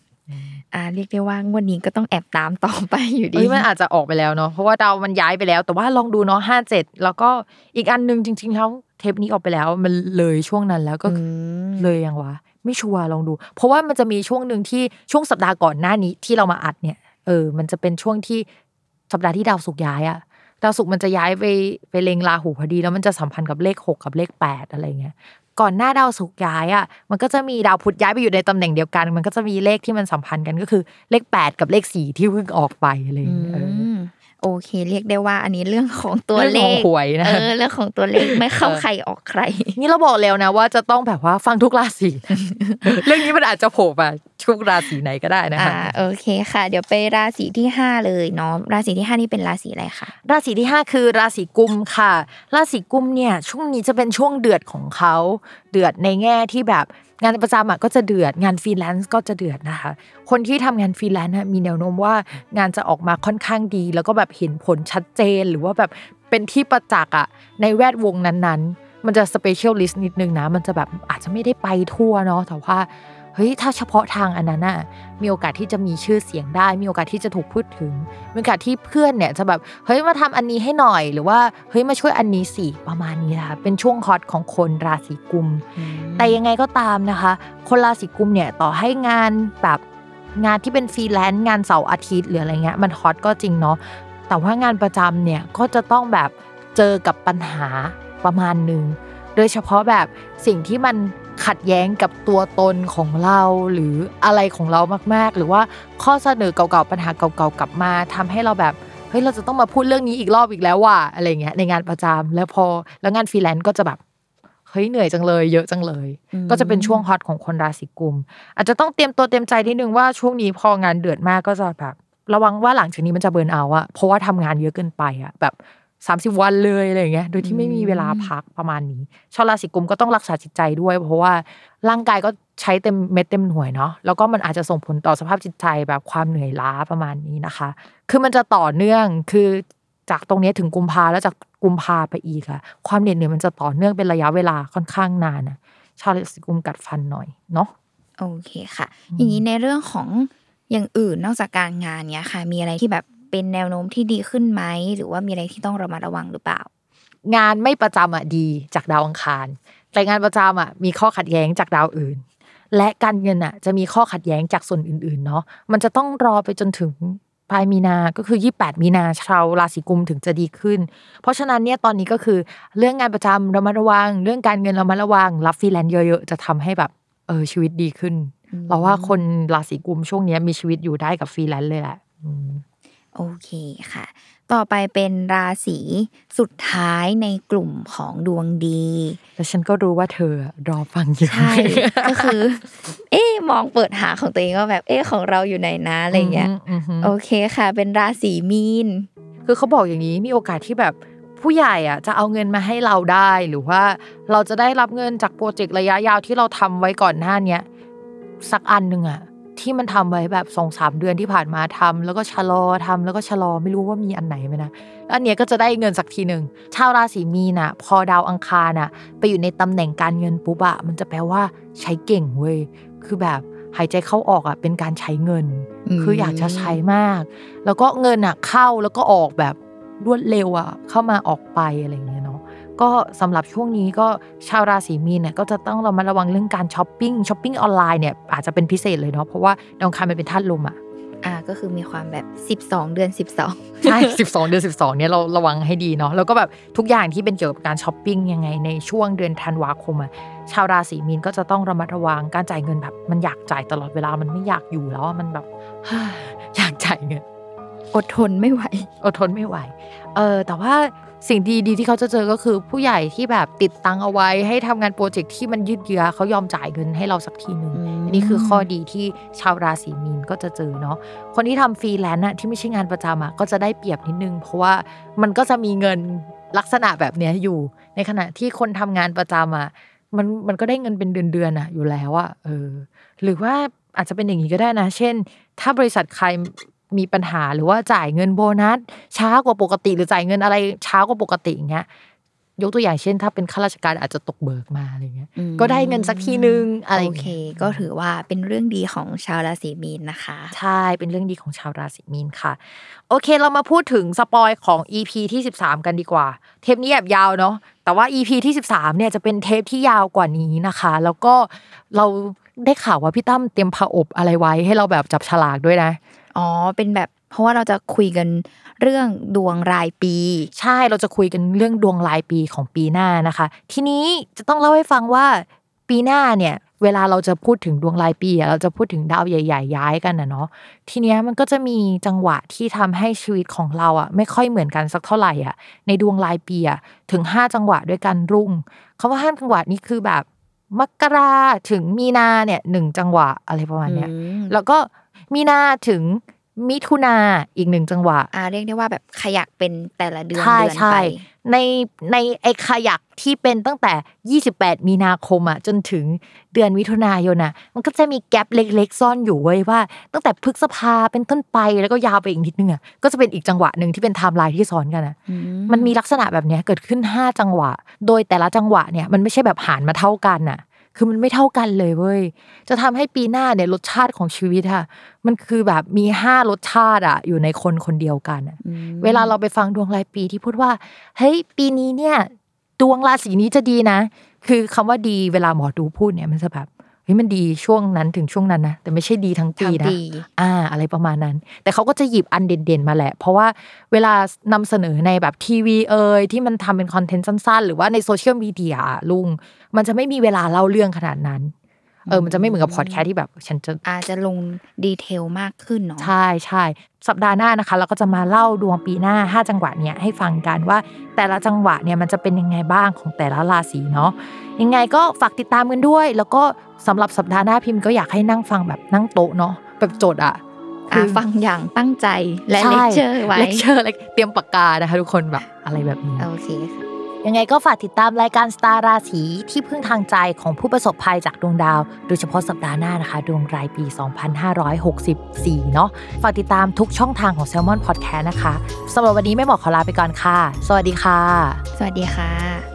อ่าเรียกได้ว่างวดนี้ก็ต้องแอบตามต่อไปอยู่ดีเอ้ยมันอาจจะออกไปแล้วเนาะเพราะว่าดาวมันย้ายไปแล้ว แต่ว่าลองดูเนาะห้าเจ็ดแล้วก็อีกอันหนึงจริงๆแล้วเทปนี้ออกไปแล้วมันเลยช่วงนั้นแล้วก็อืมเลยยังวะ ไม่ชัวร์ลองดู เพราะว่ามันจะมีช่วงหนึ่งที่ช่วงสัปดาห์ก่อนหน้านี้ที่เรามาอัดเนี่ยเออ มันจะเป็นช่วงที่สัปดาห์ที่ดาวศุกร์ย้ายอะดาวศุกร์มันจะย้ายไปไปเลงราหูพอดี แล้วมันจะสัมพันธ์กับเลขหกกับเลขแปดอะไรเงี้ยก่อนหน้าดาวศุกร์ย้ายอะมันก็จะมีดาวพุธย้ายไปอยู่ในตำแหน่งเดียวกัน มันก็จะมีเลขที่มันสัมพันธ์กันก็คือเลขแปดกับเลขสี่ที่เพิ่งออกไปอะไรอืเงี้ย โอเค เรียกได้ว่าอันนี้เรื่องของตัวเรื่องเลของขหวยนะเออเรื่องของตัวเลขไม่เข้าเออใครออกใคร นี่เราบอกแล้วนะว่าจะต้องแบบว่าฟังทุกราศีเรื่องนี้มันอาจจะโผล่มาทุกราศีไหนก็ได้นะอ่าคะโอเคค่ะ เดี๋ยวไปราศีที่ห้าเลยเนาะราศีที่ห้านี่เป็นราศีอะไรคะราศีที่ 5 คือราศีกุมค่ะ ราศีกุมเนี่ยช่วงนี้จะเป็นช่วงเดือดของเขาเดือดในแง่ที่แบบ งานประจำก็จะเดือด งานฟรีแลนซ์ก็จะเดือดนะคะ คนที่ทำงานฟรีแลนซ์มีแนวโน้มว่างานจะออกมาค่อนข้างดี แล้วก็แบบเห็นผลชัดเจน หรือว่าแบบเป็นที่ประจักษ์อะในแวดวงนั้นๆ มันจะ specialist นิดนึงนะ มันจะแบบอาจจะไม่ได้ไปทั่วเนาะแต่ว่า เฮ้ยถ้าเฉพาะทางอันนั้นน่ะมีโอกาสที่จะมีชื่อเสียงได้ มีโอกาสที่จะถูกพูดถึงมีโอกาสที่เพื่อนเนี่ยจะแบบเฮ้ยมาทำอันนี้ให้หน่อย หรือว่าเฮ้ยมาช่วยอันนี้สิประมาณนี้นะคะเป็นช่วงฮอตของคนราศีกุมภ์ แต่ยังไงก็ตามนะคะ คนราศีกุมเนี่ยต่อให้งานแบบงานที่เป็นฟรีแลนซ์งานเสาร์อาทิตย์หรืออะไรเงี้ยมันฮอตก็จริงเนาะแต่ว่างานประจำเนี่ยก็จะต้องแบบเจอกับปัญหาประมาณหนึ่งโดยเฉพาะแบบสิ่งที่มัน ขัดแย้งกับตัวตนของเราหรืออะไรของเรามากๆ หรือว่าข้อเสนอเก่าๆปัญหาเก่าๆกลับมาทำให้เราแบบเฮ้ยเราจะต้องมาพูดเรื่องนี้อีกรอบอีกแล้วว่ะอะไรเงี้ยในงานประจำแล้วพอแล้วงานฟรีแลนซ์ก็จะแบบเฮ้ยเหนื่อยจังเลยเยอะจังเลย ก็จะเป็นช่วงฮอตของคนราศีกุม อาจจะต้องเตรียมตัวเตรียมใจนิดนึงว่าช่วงนี้พองานเดือดมากก็จะแบบระวังว่าหลังจากนี้มันจะเบิร์นเอาอะเพราะว่าทำงานเยอะเกินไปอะแบบ 30 วันเลยอะไรอย่างเงี้ย โดยที่ไม่มีเวลาพักประมาณนี้ชาวราศีกุมก็ต้องรักษาจิตใจด้วย เพราะว่าร่างกายก็ใช้เต็มเม็ดเต็มหน่วยเนาะแล้วก็มันอาจจะส่งผลต่อสภาพจิตใจแบบความเหนื่อยล้าประมาณนี้นะคะ คือมันจะต่อเนื่องคือจากตรงนี้ถึงกุมภาแล้วจากกุมภาไปอีกอะความเหน็ดเหนื่อยมันจะต่อเนื่องเป็นระยะเวลาค่อนข้างนานนะชาวราศีกุมกัดฟันหน่อยเนาะโอเคค่ะ อย่างนี้ในเรื่องของอย่างอื่นนอกจากการงานเนี้ยค่ะ มีอะไรที่แบบ เป็นแนวโน้มที่ดีขึ้นไหม หรือว่ามีอะไรที่ต้องระมัดระวังหรือเปล่า งานไม่ประจำอะดีจากดาวอังคาร แต่งานประจำอะมีข้อขัดแย้งจากดาวอื่น และการเงินอะ จะมีข้อขัดแย้งจากส่วนอื่นๆเนาะมันจะต้องรอไปจนถึงปลายมีนา ก็คือ 28 มีนาชาวราศีกุมภ์ถึงจะดีขึ้น เพราะฉะนั้นเนี่ยตอนนี้ก็คือเรื่องงานประจำระมัดระวัง เรื่องการเงินระมัดระวัง รับฟรีแลนซ์เยอะๆ จะทำให้แบบเออชีวิตดีขึ้น เราว่าคนราศีกุมภ์ช่วงเนี้ยมีชีวิตอยู่ได้กับฟรีแลนซ์เลยแหละอืม โอเคค่ะ ต่อไปเป็นราศีสุดท้ายในกลุ่มของดวงดีแล้วฉันก็รู้ว่าเธอรอฟังอยู่ใช่ก็คือ เอ๊ะมองเปิดหาของตัวเองว่าแบบ เอ๊ะของเราอยู่ไหนนะอะไรเงี้ยอืมอืมโอเคค่ะ เป็นราศีมีน คือเขาบอกอย่างนี้มีโอกาสที่แบบผู้ใหญ่อะจะเอาเงินมาให้เราได้หรือว่าเราจะได้รับเงินจากโปรเจกต์ระยะยาวที่เราทำไว้ก่อนหน้าเนี้ยสักอันหนึ่งอะ ที่มันทำไว้แบบสองสามเดือนที่ผ่านมาทำแล้วก็ชะลอทำแล้วก็ชะลอไม่รู้ว่ามีอันไหนไหมนะแล้วอันเนี้ยก็จะได้เงินสักทีหนึ่งชาวราศีมีนอะ พอดาวอังคารอะ ไปอยู่ในตำแหน่งการเงินปุ๊บอะมันจะแปลว่าใช้เก่งเว้ยคือแบบหายใจเข้าออกอะเป็นการใช้เงิน คืออยากจะใช้มาก แล้วก็เงินอะเข้าแล้วก็ออกแบบรวดเร็วอะเข้ามาออกไปอะไรอย่างเงี้ยเนาะ ก็สำหรับช่วงนี้ก็ชาวราศีมีนเนี่ยก็จะต้องระมัดระวังเรื่องการช้อปปิ้งช้อปปิ้งออนไลน์เนี่ยอาจจะเป็นพิเศษเลยเนาะเพราะว่าดาวอังคารมันเป็นธาตุลมอะอ่าก็คือมีความแบบ 12 เดือน 12 ใช่ 12 เดือน 12เนี่ยเราระวังให้ดีเนาะแล้วก็แบบทุกอย่างที่เป็นเกี่ยวกับการช้อปปิ้งยังไงในช่วงเดือนธันวาคมอะชาวราศีมีนก็จะต้องระมัดระวังการจ่ายเงินแบบ มันอยากจ่ายตลอดเวลามันไม่อยากอยู่แล้วอะมันแบบอยากจ่ายเงินอดทนไม่ไหว อดทนไม่ไหวเออแต่ว่า สิ่งดีๆที่เขาจะเจอก็คือผู้ใหญ่ที่แบบติดตังเอาไว้ ให้ทำงานโปรเจกต์ที่มันยืดเยื้อเขายอมจ่ายเงินให้เราสักทีหนึ่งอืมอันนี้คือข้อดีที่ชาวราศีมีนก็จะเจอเนาะคนที่ทำฟรีแลนซ์อะที่ไม่ใช่งานประจำอะก็จะได้เปรียบนิดนึง เพราะว่ามันก็จะมีเงินลักษณะแบบเนี้ยอยู่ ในขณะที่คนทำงานประจำอะมันมันก็ได้เงินเป็นเดือนๆอะอยู่แล้วอะเออ หรือว่าอาจจะเป็นอย่างนี้ก็ได้นะ เช่น ถ้าบริษัทใคร มีปัญหาหรือว่าจ่ายเงินโบนัสช้ากว่าปกติ หรือจ่ายเงินอะไรช้ากว่าปกติอย่างเงี้ยยกตัวอย่างเช่น ถ้าเป็นข้าราชการอาจจะตกเบิกมาอะไรเงี้ยอืมก็ได้เงินสักทีนึงอะไรอโอย่างเคงี้ยก็ถือว่าเป็นเรื่องดีของชาวราศีมีนนะคะ ใช่เป็นเรื่องดีของชาวราศีมีนค่ะ โอเคเรามาพูดถึงสปอยของ EP ที่ 13 กันดีกว่า เทปนี้แอบยาวเนาะแต่ว่า EP ที่ 13เนี่ยจะเป็นเทปที่ยาวกว่านี้นะคะ แล้วก็เรา ได้ข่าวว่าพี่ตั้มเตรียมผ้าอบอะไรไว้ให้เราแบบจับฉลากด้วยนะ อ๋อ เป็นแบบเพราะว่าเราจะคุยกันเรื่องดวงรายปี ใช่เราจะคุยกันเรื่องดวงรายปีของปีหน้านะคะ ทีนี้จะต้องเล่าให้ฟังว่าปีหน้าเนี่ย เวลาเราจะพูดถึงดวงรายปีอะเราจะพูดถึงดาวใหญ่ ๆ ย้ายกันนะเนาะทีเนี้ยมันก็จะมีจังหวะที่ทำให้ชีวิตของเราอะไม่ค่อยเหมือนกันสักเท่าไหร่อะในดวงรายปีอะถึงห้าจังหวะด้วยกันรุ่งคำว่าห้าจังหวะนี้คือแบบ มกราถึงมีนาเนี่ยหนึ่งจังหวะอะไรประมาณเนี้ยอืมแล้วก็มีนาถึง มิถุนาอีกหนึ่งจังหวะอ่าเรียกได้ว่าแบบขยักเป็นแต่ละเดือนใช่เดือนใช่ไปในในไอ้ขยักที่เป็นตั้งแต่ 28 มีนาคมอะจนถึงเดือนมิถุนายนอะ มันก็จะมี gap เล็ก ๆ ซ้อนอยู่เว้ยว่า ตั้งแต่พฤษภาเป็นต้นไปแล้วก็ยาวไปอีกนิดนึงอะก็จะเป็นอีกจังหวะหนึ่งที่เป็นไทม์ไลน์ที่ซ้อนกันอะอืมมันมีลักษณะแบบเนี้ยเกิดขึ้น 5 จังหวะ โดยแต่ละจังหวะเนี่ยมันไม่ใช่แบบหารมาเท่ากันน่ะ คือมันไม่เท่ากันเลยเว้ย จะทำให้ปีหน้าเนี่ยรสชาติของชีวิตอะมันคือแบบมีห้ารสชาติอะอยู่ในคนคนเดียวกันอะอืมเวลาเราไปฟังดวงรายปีที่พูดว่าเฮ้ยปีนี้เนี่ย ดวงราศีนี้จะดีนะ คือคำว่าดีเวลาหมอดูพูดเนี่ยมันจะแบบ เฮ้ยฮ้ยมันดีช่วงนั้นถึงช่วงนั้นนะแต่ไม่ใช่ดีทั้งปีทั้งนะปีอ่า อะไรประมาณนั้น แต่เขาก็จะหยิบอันเด่นๆมาแหละ เพราะว่าเวลานำเสนอในแบบทีวีเอ่ยที่มันทำเป็นคอนเทนต์สั้นๆ หรือว่าในโซเชียลมีเดียอะลุง มันจะไม่มีเวลาเล่าเรื่องขนาดนั้น เออมันจะไม่เหมือนกับพอดแคสต์ที่แบบฉันจะอาจจะลง detail มากขึ้นเนาะใช่ใช่สัปดาห์หน้านะคะ เราก็จะมาเล่าดวงปีหน้า 5 จังหวะเนี้ยให้ฟังกันว่า แต่ละจังหวะเนี่ยมันจะเป็นยังไงบ้างของแต่ละราศีเนาะยังไงก็ฝากติดตามกันด้วย แล้วก็สำหรับสัปดาห์หน้าพิมพ์ก็อยากให้นั่งฟังแบบนั่งโต๊ะเนาะแบบโจทย์อะอะฟังอย่างตั้งใจและเลคเชอร์ไว้เลคเชอร์เตรียมปากกานะคะทุกคนแบบอะไรแบบนี้โอเคค่ะ ยังไงก็ฝากติดตามรายการสตาร์ราศีที่พึ่งทางใจของผู้ประสบภัยจากดวงดาว โดยเฉพาะสัปดาห์หน้านะคะ ดวงรายปี 2564 เนาะฝากติดตามทุกช่องทางของ s ซ l m o n Podcast นะคะสำหรับวันนี้ไม่บอกขอลาไปก่อนค่ะ สวัสดีค่ะ สวัสดีค่ะ